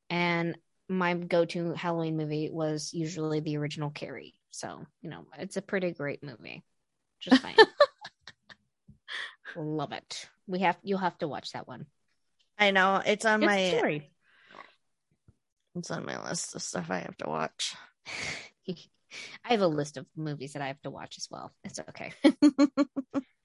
and my go-to Halloween movie was usually the original Carrie. So you know, it's a pretty great movie. Just fine. Love it. We have you'll have to watch that one. I know it's on Good my story. it's on my list of stuff I have to watch. I have a list of movies that I have to watch as well. It's okay.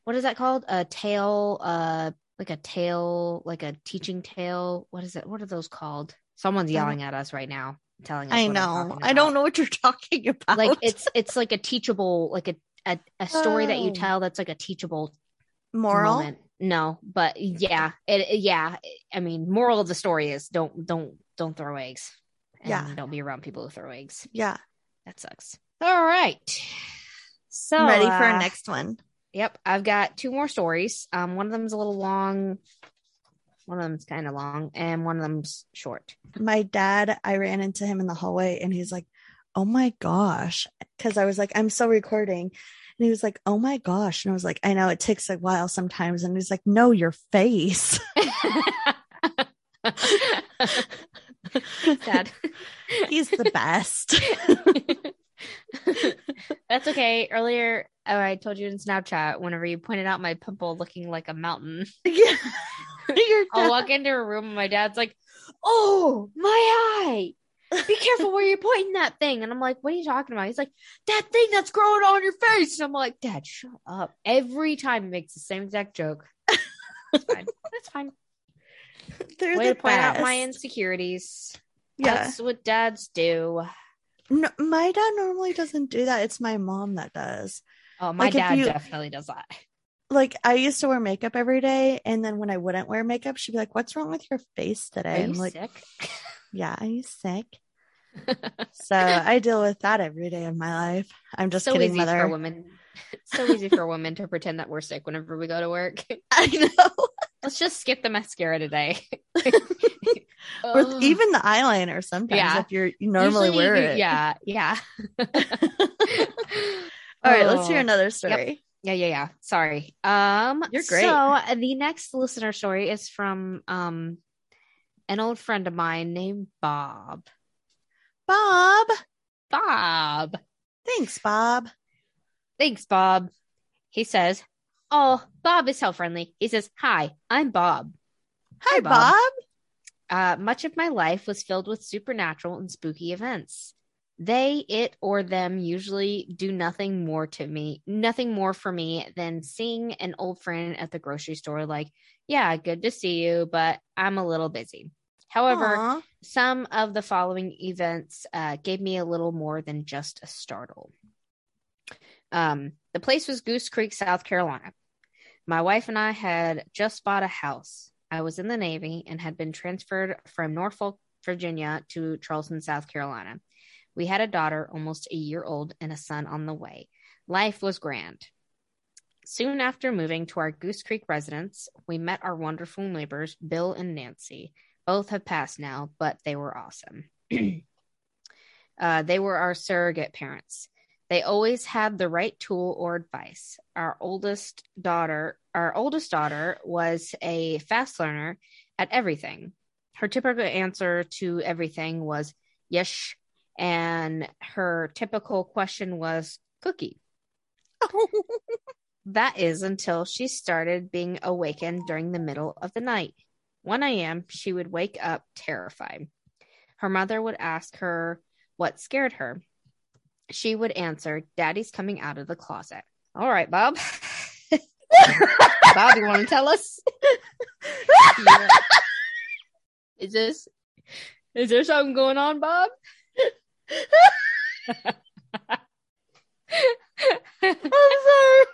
what is that called? A tale, uh, like a tale, like a teaching tale. What is it? What are those called? Someone's yelling at us right now, telling us. I know. I don't know what you're talking about. Like it's it's like a teachable, like a a, a story that you Oh. tell that's like a teachable moral. moment. No, but yeah, it, yeah. I mean, moral of the story is don't don't don't throw eggs. And Yeah. don't be around people who throw eggs. Yeah. That sucks. All right. So I'm ready for uh, our next one. Yep, I've got two more stories. Um, one of them's a little long. One of them's kind of long, and one of them's short. My dad, I ran into him in the hallway and he's like, Oh my gosh. Cause I was like, I'm still recording. And he was like, Oh my gosh. And I was like, I know it takes a while sometimes. And he's like, No, your face. Sad. He's the best. That's okay. Earlier, oh, I told you in Snapchat whenever you pointed out my pimple looking like a mountain. yeah. I'll walk into a room and my dad's like, "Oh, my eye! Be careful where you're pointing that thing." And I'm like, "What are you talking about?" He's like, "That thing that's growing on your face." And I'm like, "Dad, shut up!" Every time he makes the same exact joke. It's fine. That's fine. They're Way the to point out my insecurities. Yeah. That's what dads do. No, my dad normally doesn't do that. It's my mom that does. Oh, my Like, dad you- definitely does that. Like I used to wear makeup every day, and then when I wouldn't wear makeup, she'd be like, "What's wrong with your face Are today?" you I'm like, sick? "Yeah, are you sick?" So I deal with that every day of my life. I'm just so kidding, easy for mother. women. So easy for women to pretend that we're sick whenever we go to work. I know. Let's just skip the mascara today. or Ugh. even the eyeliner. Sometimes Yeah. if you're you normally Usually wear it. Yeah, yeah. All right, let's hear Oh. another story. Yeah, yeah, yeah. Sorry. Um, You're great. So the next listener story is from um an old friend of mine named Bob. Bob, Bob. thanks, Bob. Thanks, Bob. He says, "Oh, Bob is so friendly." He says, "Hi, I'm Bob." Hi, Bob. Bob. Uh, much of my life was filled with supernatural and spooky events. They, it, or them usually do nothing more to me, nothing more for me than seeing an old friend at the grocery store, like, yeah, good to see you, but I'm a little busy. However, Aw. some of the following events uh, gave me a little more than just a startle. Um, the place was Goose Creek, South Carolina. My wife and I had just bought a house. I was in the Navy and had been transferred from Norfolk, Virginia to Charleston, South Carolina. We had a daughter almost a year old and a son on the way. Life was grand. Soon after moving to our Goose Creek residence, we met our wonderful neighbors, Bill and Nancy. Both have passed now, but they were awesome. uh, they were our surrogate parents. They always had the right tool or advice. Our oldest daughter, our oldest daughter was a fast learner at everything. Her typical answer to everything was yes, and her typical question was cookie. That is until she started being awakened during the middle of the night. 1 a.m., she would wake up terrified. Her mother would ask her what scared her. She would answer, Daddy's coming out of the closet. All right, Bob. Bob, you want to tell us? Yeah. Is this is there something going on, Bob? I'm sorry.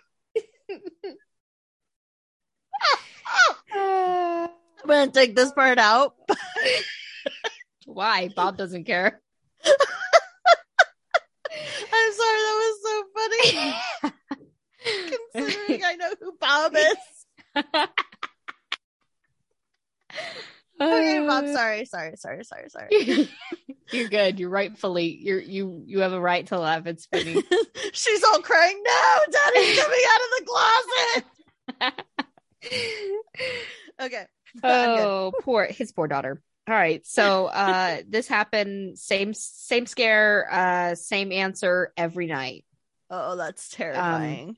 Uh, I'm gonna take this part out. why? Bob doesn't care. I'm sorry, that was so funny. Considering I know who Bob is. Okay, Bob. Sorry, sorry, sorry, sorry, sorry. You're good. You're rightfully you're you you have a right to laugh. It's funny. She's all crying. No, Daddy's coming out of the closet. Okay. Oh, poor his poor daughter. All right. So uh this happened same same scare, uh same answer every night. Oh, that's terrifying.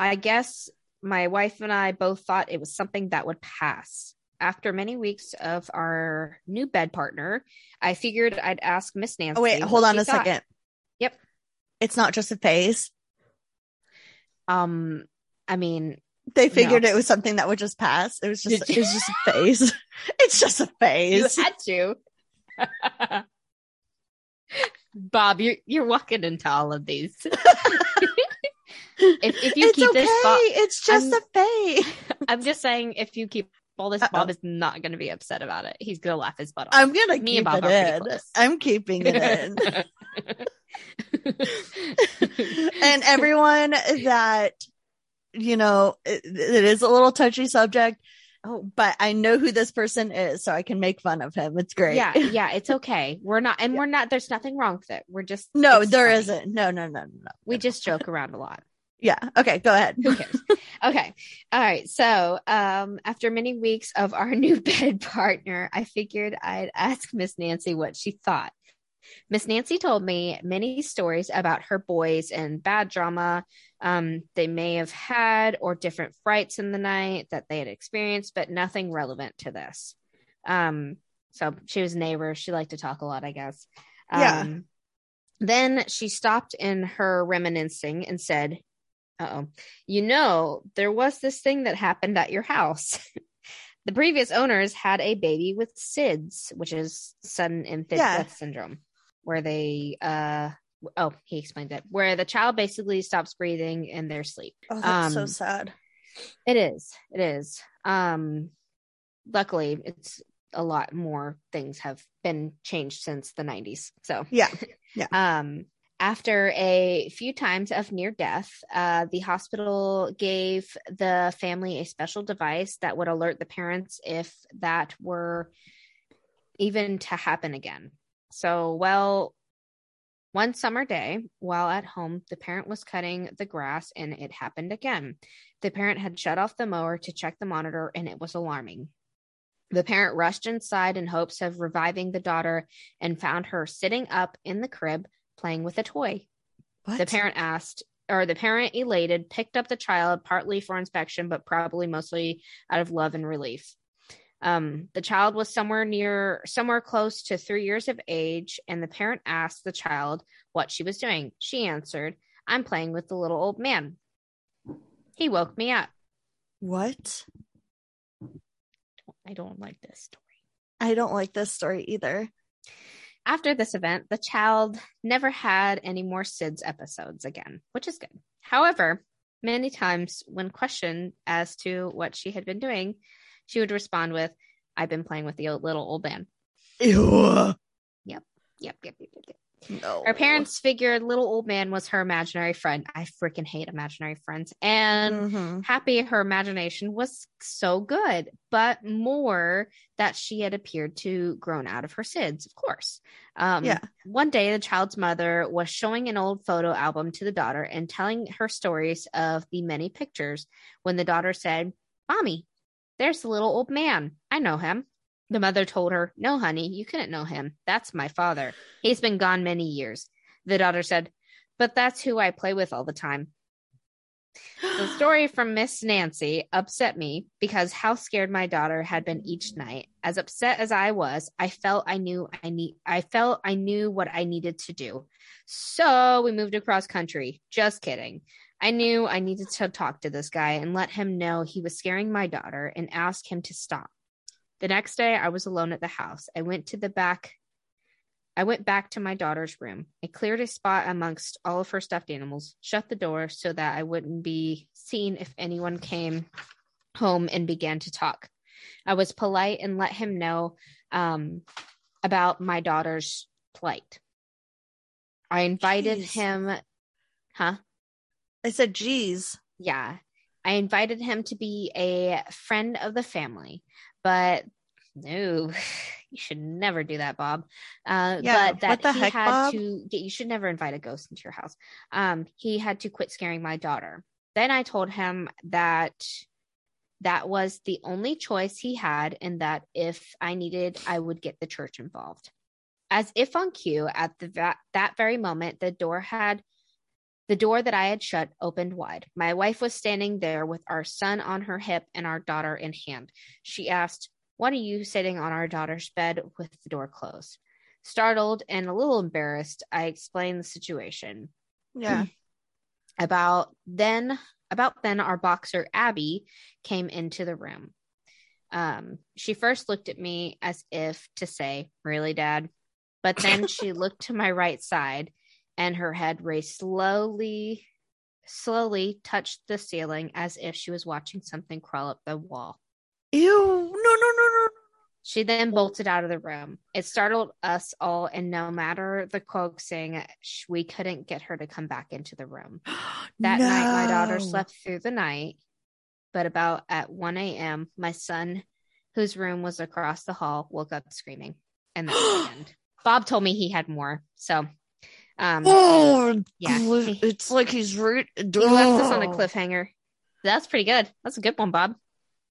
I guess my wife and I both thought it was something that would pass. After many weeks of our new bed partner, I figured I'd ask Miss Nancy. oh wait, hold on a thought. second. Yep. It's not just a phase. Um, I mean, They figured No. it was something that would just pass. It was just Did you- it's just a phase. it's just a you phase. had to. Bob, you're you're walking into all of these. if if you it's keep okay. this, Bob, it's just I'm- a phase. I'm just saying, if you keep all this, Uh-oh. Bob is not going to be upset about it. He's going to laugh his butt off. I'm gonna keep Bob it in. I'm keeping it in. and everyone that you know it, it is a little touchy subject oh but i know who this person is so i can make fun of him it's great yeah, yeah, it's okay. We're not, and we're not. There's nothing wrong with it. We're just no there not no no no no no We just joke around a lot. yeah okay go ahead Who cares? okay. All right. So, um, after many weeks of our new bed partner, I figured I'd ask Miss Nancy what she thought. Miss Nancy told me many stories about her boys and bad drama um, they may have had or different frights in the night that they had experienced, but nothing relevant to this. Um, so she was a neighbor. She liked to talk a lot, I guess. Yeah. Um, then she stopped in her reminiscing and said, uh oh, you know, there was this thing that happened at your house. the previous owners had a baby with SIDS, which is sudden infant Yeah. death syndrome, where they, uh, oh, he explained it, where the child basically stops breathing in their sleep. oh that's so Um, sad It is. It is. Um, luckily, it's a lot more things have been changed since the 90s. So, yeah yeah. um, after a few times of near death, uh, the hospital gave the family a special device that would alert the parents if that were even to happen again. So, well, one summer day, while at home, the parent was cutting the grass and it happened again. The parent had shut off the mower to check the monitor and it was alarming. The parent rushed inside in hopes of reviving the daughter and found her sitting up in the crib playing with a toy. what The parent asked, or the parent, elated, picked up the child partly for inspection, but probably mostly out of love and relief. Um, the child was somewhere near, somewhere close to three years of age, and the parent asked the child what she was doing. She answered, I'm playing with the little old man. He woke me up. what I don't like this story. i don't like this story either After this event, the child never had any more SIDS episodes again, which is good. However, many times when questioned as to what she had been doing, she would respond with, I've been playing with the little old man. Ew. Yep, yep, yep, yep, yep. no Her parents figured little old man was her imaginary friend. I freaking hate imaginary friends. And Mhm. happy her imagination was so good, but more that she had appeared to grown out of her SIDS, of course. Um, Yeah. One day, the child's mother was showing an old photo album to the daughter and telling her stories of the many pictures when the daughter said, Mommy, there's the little old man. I know him. The mother told her, No, honey, you couldn't know him. That's my father. He's been gone many years. The daughter said, But that's who I play with all the time. The story from Miss Nancy upset me because how scared my daughter had been each night. As upset as I was, I felt I knew I need I felt I knew what I needed to do. So we moved across country. Just kidding. I knew I needed to talk to this guy and let him know he was scaring my daughter and ask him to stop. The next day, I was alone at the house. I went to the back. I went back to my daughter's room. I cleared a spot amongst all of her stuffed animals, shut the door so that I wouldn't be seen if anyone came home and began to talk. I was polite and let him know um, about my daughter's plight. I invited Jeez. him, huh? I said, geez. Yeah. I invited him to be a friend of the family, but no, you should never do that, Bob. Uh, Yeah, but that what the he heck, had Bob? to, you should never invite a ghost into your house. Um, he had to quit scaring my daughter. Then I told him that that was the only choice he had, and that if I needed, I would get the church involved. As if on cue, at the va- that very moment, the door had the door that I had shut opened wide. My wife was standing there with our son on her hip and our daughter in hand. She asked, What are you sitting on our daughter's bed with the door closed? Startled and a little embarrassed, I explained the situation. Yeah. About then, about then, our boxer Abby came into the room. Um, she first looked at me as if to say, "Really, Dad?" But then she looked to my right side, and her head raised slowly, slowly touched the ceiling as if she was watching something crawl up the wall. Ew. No, no, no, no. She then bolted out of the room. It startled us all, and no matter the coaxing, we couldn't get her to come back into the room. That night, my daughter slept through the night, but about at 1 a.m., my son, whose room was across the hall, woke up screaming. And that was the end. Bob told me he had more. So, um, Oh, Yeah. it's like he's root. he left us on a Oh. cliffhanger. That's pretty good. That's a good one, Bob.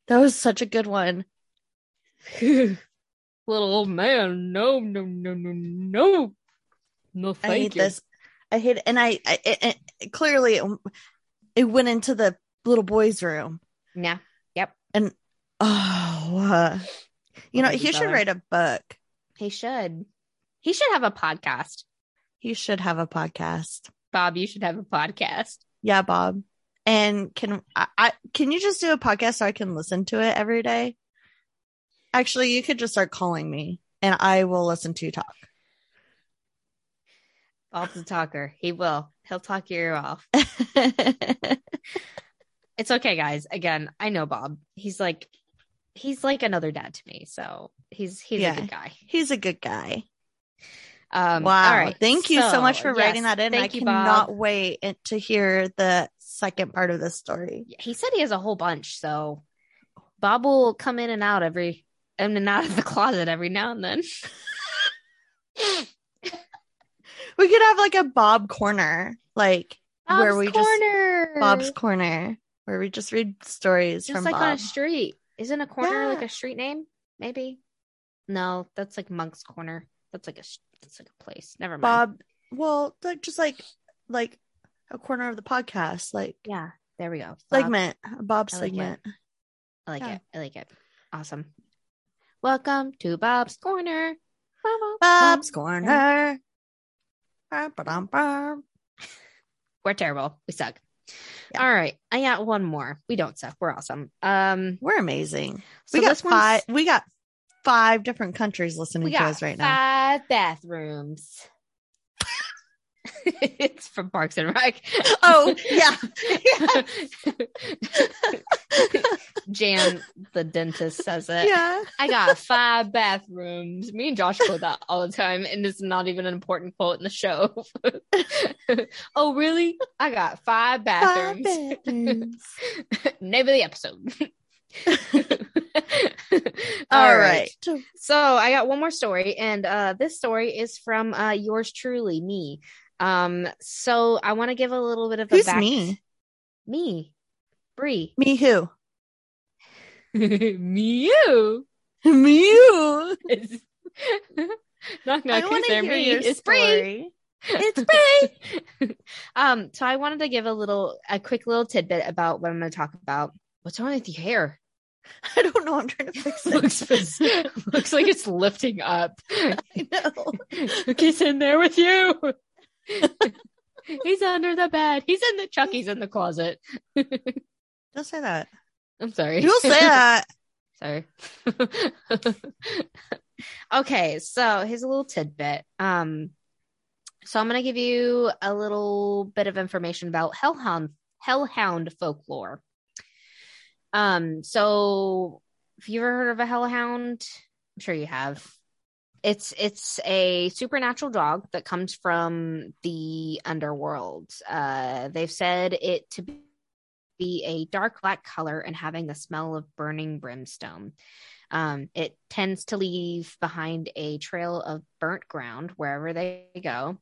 That was such a good one. Little old man. No, no, no, no, no. No, I hate this. I hate it. And I, I it, it- clearly it, it went into the little boy's room. Yeah. Yep. And oh, uh, you know, he should write a book. He should. He should have a podcast. He should have a podcast. Bob, you should have a podcast. Yeah, Bob. And can I, I can you just do a podcast so I can listen to it every day? Actually, you could just start calling me and I will listen to you talk. Bob's a talker. He will. He'll talk your ear off. It's okay, guys. Again, I know Bob. He's like he's like another dad to me. So he's he's Yeah. a good guy. He's a good guy. Um wow. all right. Thank you so, much for yes, writing that in. I you, cannot Bob. wait to hear the second part of this story. He said he has a whole bunch, so Bob will come in and out every in and out of the closet every now and then. We could have like a Bob corner, like where Bob's we just. Bob's corner, where we just read stories just from like Bob. on a street. Isn't a corner like a street name? Maybe. No, that's like Moncks Corner. That's like a that's like a place. Never mind. Bob, well, like just like like a corner of the podcast, like Yeah, there we go. Bob. segment, Bob I like it. segment. I like Yeah. it. I like it. Awesome. Welcome to Bob's Corner. Bob's corner. We're terrible. We suck. Yeah. All right. I got one more. We don't suck. We're awesome. Um We're amazing. so we got this five. We got five different countries listening we to us right now. five bathrooms. it's from Parks and Rec. Oh yeah, Jan, the dentist, says it. yeah. I got five bathrooms. Me and Josh quote that all the time, and it's not even an important quote in the show. oh, really? I got five Five bathrooms. Name of the episode. All right. So I got one more story, and uh, this story is from uh, yours truly, me. Um, so I want to give a little bit of a Who's back- me? Me, Bree, Me who? me, you. Me you. knock I knock. want Is to there hear me? your It's Bree. It's Bree. um, so I wanted to give a little, a quick little tidbit about what I'm going to talk about. What's wrong with your hair? I don't know. I'm trying to fix it. looks, looks like it's lifting up. I know. Cookies in there with you. He's under the bed. He's in the Chucky's in the closet. Don't say that. I'm sorry. You'll say that. Sorry. okay, so here's a little tidbit. Um, so I'm gonna give you a little bit of information about hellhound hellhound folklore. Um, so if you ever heard of a hellhound? I'm sure you have. It's it's a supernatural dog that comes from the underworld. Uh, they've said it to be a dark black color and having the smell of burning brimstone. Um, it tends to leave behind a trail of burnt ground wherever they go,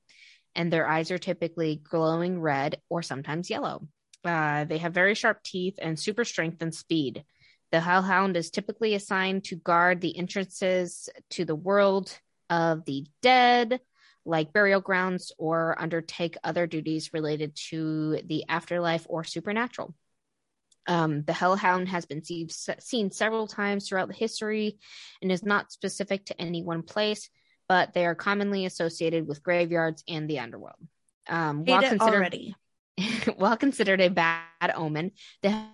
and their eyes are typically glowing red or sometimes yellow. Uh, they have very sharp teeth and super strength and speed. The hellhound is typically assigned to guard the entrances to the world of the dead, like burial grounds, or undertake other duties related to the afterlife or supernatural. Um, the hellhound has been see- seen several times throughout the history and is not specific to any one place, but they are commonly associated with graveyards and the underworld. Um, while considered already. while considered a bad omen, the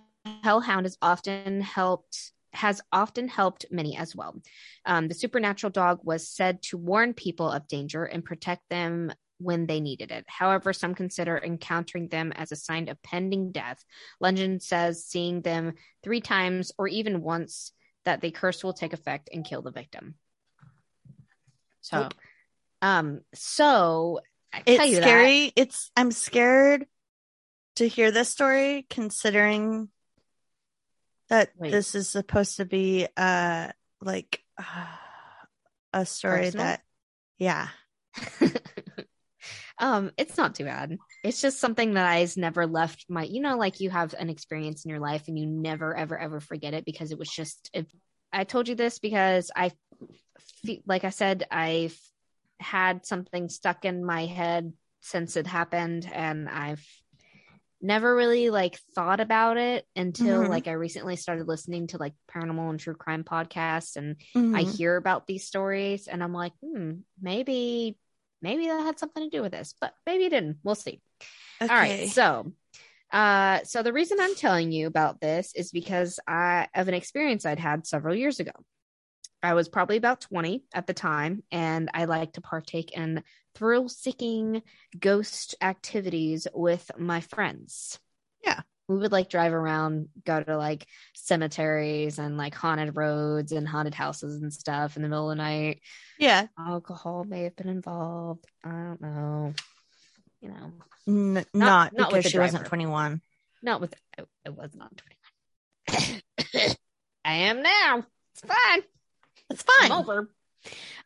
hellhound has often helped has often helped many as well. Um, the supernatural dog was said to warn people of danger and protect them when they needed it. However, some consider encountering them as a sign of pending death. Legend says seeing them three times or even once that the curse will take effect and kill the victim. So, um, so I It's you that- scary. It's I'm scared to hear this story considering that Wait. this is supposed to be uh like a story Personal? that yeah. um it's not too bad it's just something that i's never left my you know like you have an experience in your life and you never ever ever forget it because it was just it, i told you this because i like i said i've had something stuck in my head since it happened and i've never really like thought about it until Mhm. like i recently started listening to like paranormal and true crime podcasts and I Mhm. hear about these stories and I'm like, hmm, maybe, maybe that had something to do with this, but maybe it didn't. We'll see. All Okay. right. So, uh, so the reason I'm telling you about this is because I of an experience I'd had several years ago. I was probably about 20 at the time, and I like to partake in thrill seeking ghost activities with my friends. Yeah. We would like drive around, go to like cemeteries and like haunted roads and haunted houses and stuff in the middle of the night. yeah. Alcohol may have been involved. I don't know. You know, N- not, not because she wasn't 21. not with I, it was not 21. I am now. It's fine. It's I'm fine. over.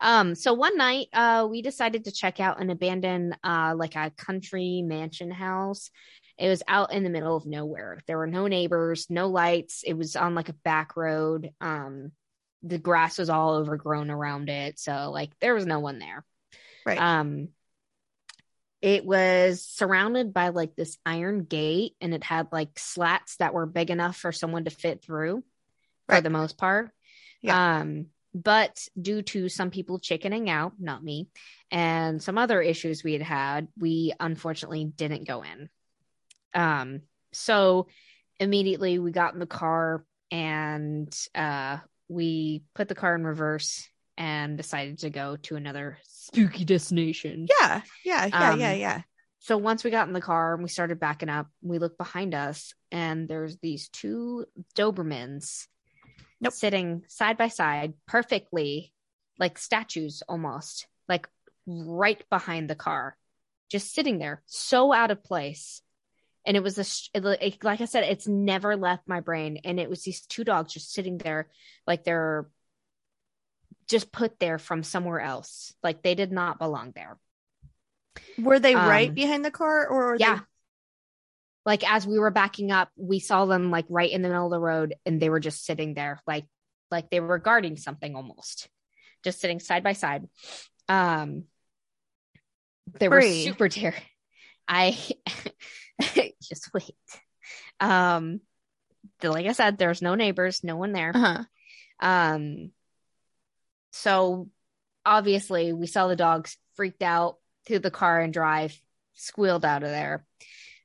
Um, so one night, uh, we decided to check out an abandoned, uh, like a country mansion house. It was out in the middle of nowhere. There were no neighbors, no lights. It was on like a back road. Um, the grass was all overgrown around it, so like there was no one there. Right. Um, it was surrounded by like this iron gate, and it had like slats that were big enough for someone to fit through, for the most part. Yeah. Um, but due to some people chickening out, not me, and some other issues we had had, we unfortunately didn't go in. Um, so immediately we got in the car and uh, we put the car in reverse and decided to go to another spooky destination. yeah. Yeah. Yeah. Um, yeah. Yeah. So once we got in the car and we started backing up, we looked behind us and there's these two Dobermans Nope. sitting side by side perfectly, like statues almost, like right behind the car, just sitting there, so out of place. And it was a, it- like I said, it's never left my brain. And it was these two dogs just sitting there, like they're just put there from somewhere else. Like they did not belong there. Were they right um, behind the car or yeah like as we were backing up we saw them like right in the middle of the road and they were just sitting there like like they were guarding something almost just sitting side by side um they were super ter i just wait um the- like i said there's no neighbors no one there uh-huh. um, so obviously we saw the dogs freaked out through the car and drive, squealed out of there.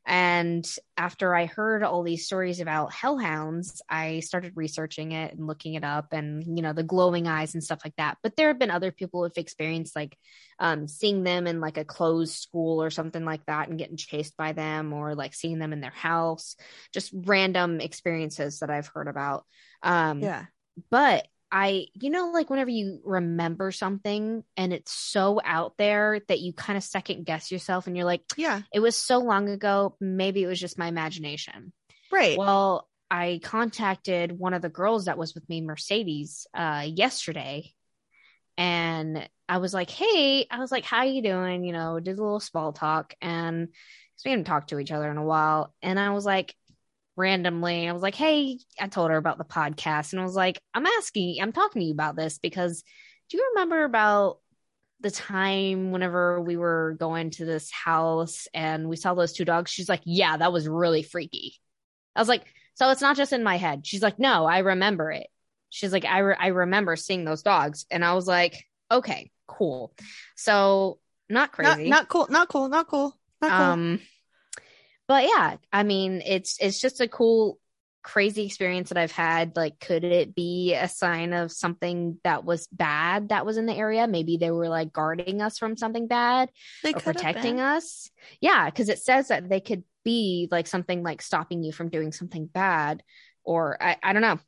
And after I heard all these stories about hellhounds, I started researching it and looking it up and, you know, the glowing eyes and stuff like that. But there have been other people who've experienced like um, seeing them in like a closed school or something like that and getting chased by them or like seeing them in their house, just random experiences that I've heard about. Um, Yeah. but I, you know, like whenever you remember something and it's so out there that you kind of second guess yourself and you're like, Yeah. it was so long ago, maybe it was just my imagination. Right. Well, I contacted one of the girls that was with me, Mercedes, uh, yesterday. And I was like, hey, I was like, how are you doing? You know, did a little small talk. And we hadn't talked to each other in a while. And I was like, randomly, I was like, hey, I told her about the podcast. And I was like, I'm asking, I'm talking to you about this because do you remember about the time whenever we were going to this house and we saw those two dogs? She's like, yeah, that was really freaky. I was like, so it's not just in my head. She's like, no, I remember it. She's like, I, re- I remember seeing those dogs. And I was like, okay, cool. So not not, crazy. not cool. Not cool. Not cool. Not cool. Um, but yeah, I mean, it's it's just a cool, crazy experience that I've had. Like, could it be a sign of something that was bad that was in the area? Maybe they were like guarding us from something bad they or protecting us. Yeah, because it says that they could be like something like stopping you from doing something bad, or I, I don't know.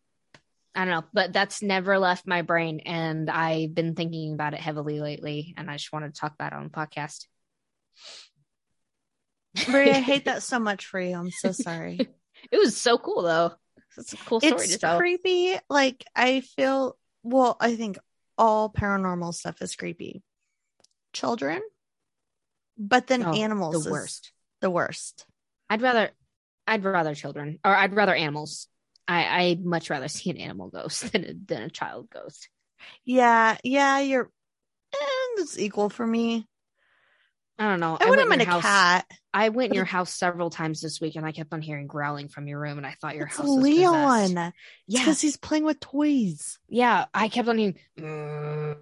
I don't know, but that's never left my brain. And I've been thinking about it heavily lately. And I just wanted to talk about it on the podcast. Brie, I hate that so much for you. I'm so sorry. It was so cool though. It's a cool story it's to tell. creepy. Like I feel. Well, I think all paranormal stuff is creepy. Children, but then Oh, animals the worst. The worst. I'd rather, I'd rather children, or I'd rather animals. I I much rather see an animal ghost than a, than a child ghost. Yeah, yeah. You're. And it's equal for me. I don't know. I wouldn't went in a your house. cat. I went in your house several times this week, and I kept on hearing growling from your room, and I thought your It's house was Leon. possessed. Yeah, Yeah, because he's playing with toys. yeah. I kept on hearing, "Mm,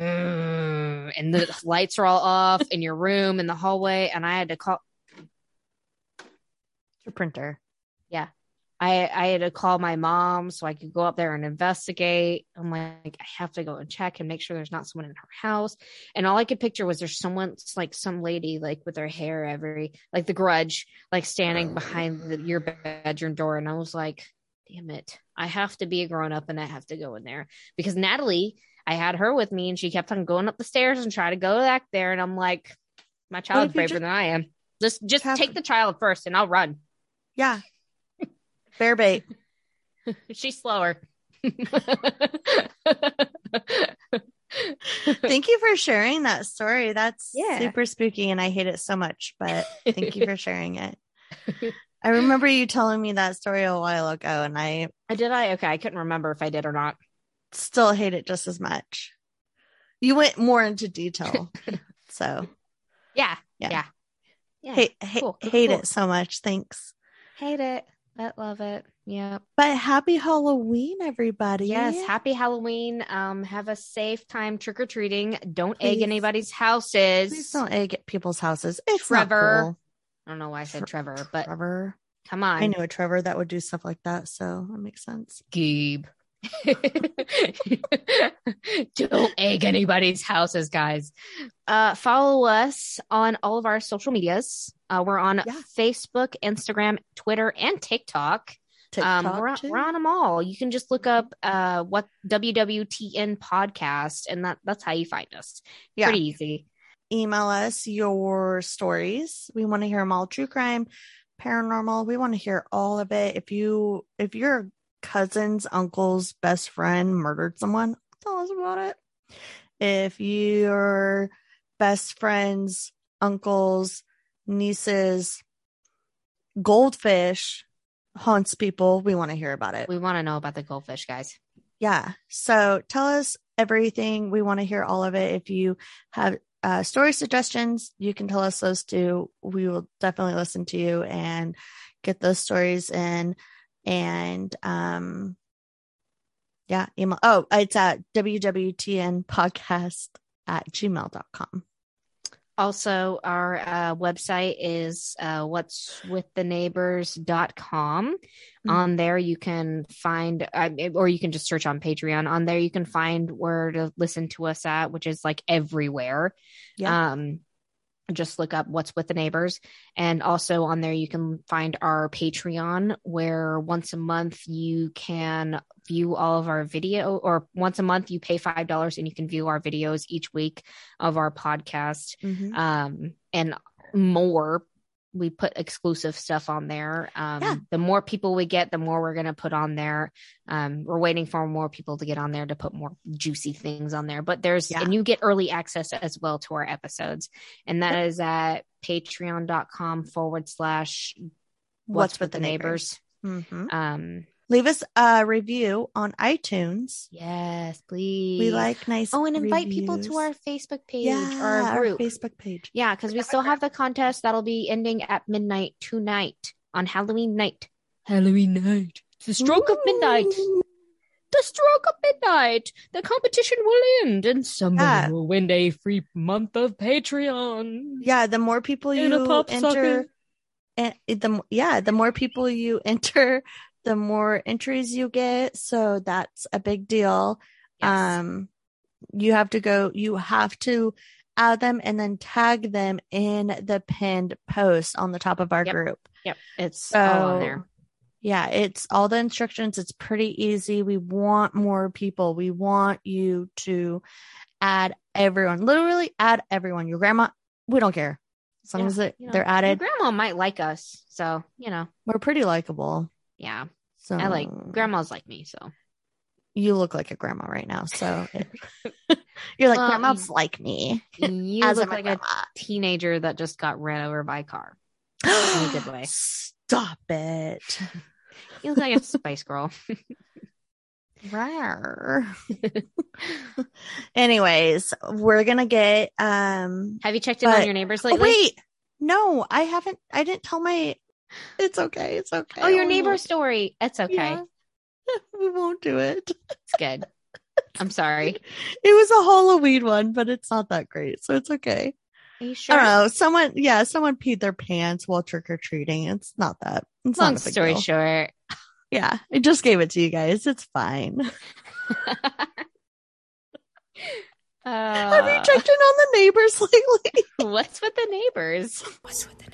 mm," and the lights are all off in your room in the hallway, and I had to call. Your printer. I I had to call my mom so I could go up there and investigate. I'm like, I have to go and check and make sure there's not someone in her house. And all I could picture was there's someone like some lady like with her hair every like the grudge like standing behind the, your bedroom door. And I was like, damn it, I have to be a grown up and I have to go in there because Natalie, I had her with me and she kept on going up the stairs and try to go back there. And I'm like, my child's if you braver ju- than I am. Just just Have- take the child first and I'll run. Yeah. Bear bait. She's slower. Thank you for sharing that story. That's Yeah. super spooky and I hate it so much, but thank you for sharing it. I remember you telling me that story a while ago and I Did I? Okay, I couldn't remember if I did or not. still hate it just as much. You went more into detail. so Yeah, Yeah. yeah, yeah. hate cool, hate cool. it so much. Thanks. Hate it, but love it. Yeah. But happy Halloween, everybody. Yes. Happy Halloween. Um, have a safe time trick or treating. Don't egg anybody's houses. Please don't egg people's houses. It's Trevor. cool. I don't know why I said Tre- Trevor, but Trevor. come on, I knew a Trevor that would do stuff like that, so that makes sense. Gabe. Don't egg anybody's houses, guys. Uh, follow us on all of our social medias. Uh, we're on Yeah. Facebook, Instagram, Twitter, and TikTok. TikTok um, we're, on, we're on them all. You can just look up uh, what WWTN podcast, and that that's how you find us. Yeah. Pretty easy. email us your stories. We want to hear them all true crime, paranormal. We want to hear all of it. If you if your cousin's uncle's best friend murdered someone, tell us about it. If your best friend's uncle's niece's goldfish haunts people, we want to hear about it. We want to know about the goldfish, guys. Yeah. So tell us everything. We want to hear all of it. If you have uh, story suggestions, you can tell us those too. We will definitely listen to you and get those stories in. And um, yeah, email. Oh, it's at WWTN podcast at gmail.com. Also, our uh, website is uh, what's with the neighbors.com. Mhm. On there, you can find, uh, or you can just search on Patreon. On there, you can find where to listen to us at, which is like everywhere. Yeah. Um, just look up what's with the neighbors. And also on there, you can find our Patreon, where once a month you can view all of our video, or once a month you pay $5 and you can view our videos each week of our podcast Mhm. um, and more. We put exclusive stuff on there. Um, Yeah. The more people we get, the more we're going to put on there. Um, we're waiting for more people to get on there to put more juicy things on there. But there's, Yeah. and you get early access as well to our episodes. And that is at patreon.com forward slash what's with the neighbors. Mhm. Um, Leave us a review on iTunes. yes, please. We like nice. Oh, and invite people to our Facebook page yeah, or our group. Facebook page. Yeah, because we still have the contest that'll be ending at midnight tonight on Halloween night. Halloween night. It's the stroke of midnight. The stroke of midnight. The competition will end, and somebody Yeah. will win a free month of Patreon. Yeah, the more people And a you pop enter, socket. and the yeah, the more people you enter, the more entries you get. So that's a big deal. Yes. Um, you have to go. You have to add them and then tag them in the pinned post on the top of our Yep. group. Yep, it's So all on there. yeah, it's all the instructions. It's pretty easy. We want more people. We want you to add everyone. Literally add everyone. Your grandma, we don't care. As long Yeah, as it, you know, they're Your added, grandma might like us, so you know. we're pretty likable. Yeah, So I like grandmas like me. So You look like a grandma right now. So you're like, Well, grandma's like me. you as look like a teenager that just got ran over by a car. in a good way. Stop it. You look like a spice girl. Rawr. Anyways, we're gonna get um Have you checked in on your neighbors oh, lately? wait. No, I haven't I didn't tell my it's okay, it's okay. Oh, your We neighbor won't- story. It's okay. Yeah. we won't do it. It's good. I'm sorry. It was a Halloween one, but it's not that great, so it's okay. Are you I sure? don't know. Someone yeah, someone peed their pants while trick or treating. It's not that it's Long not a big story deal. short. Yeah, I just gave it to you guys. It's fine. Have you Uh, checked in on the neighbors lately? what's with the neighbors? What's with the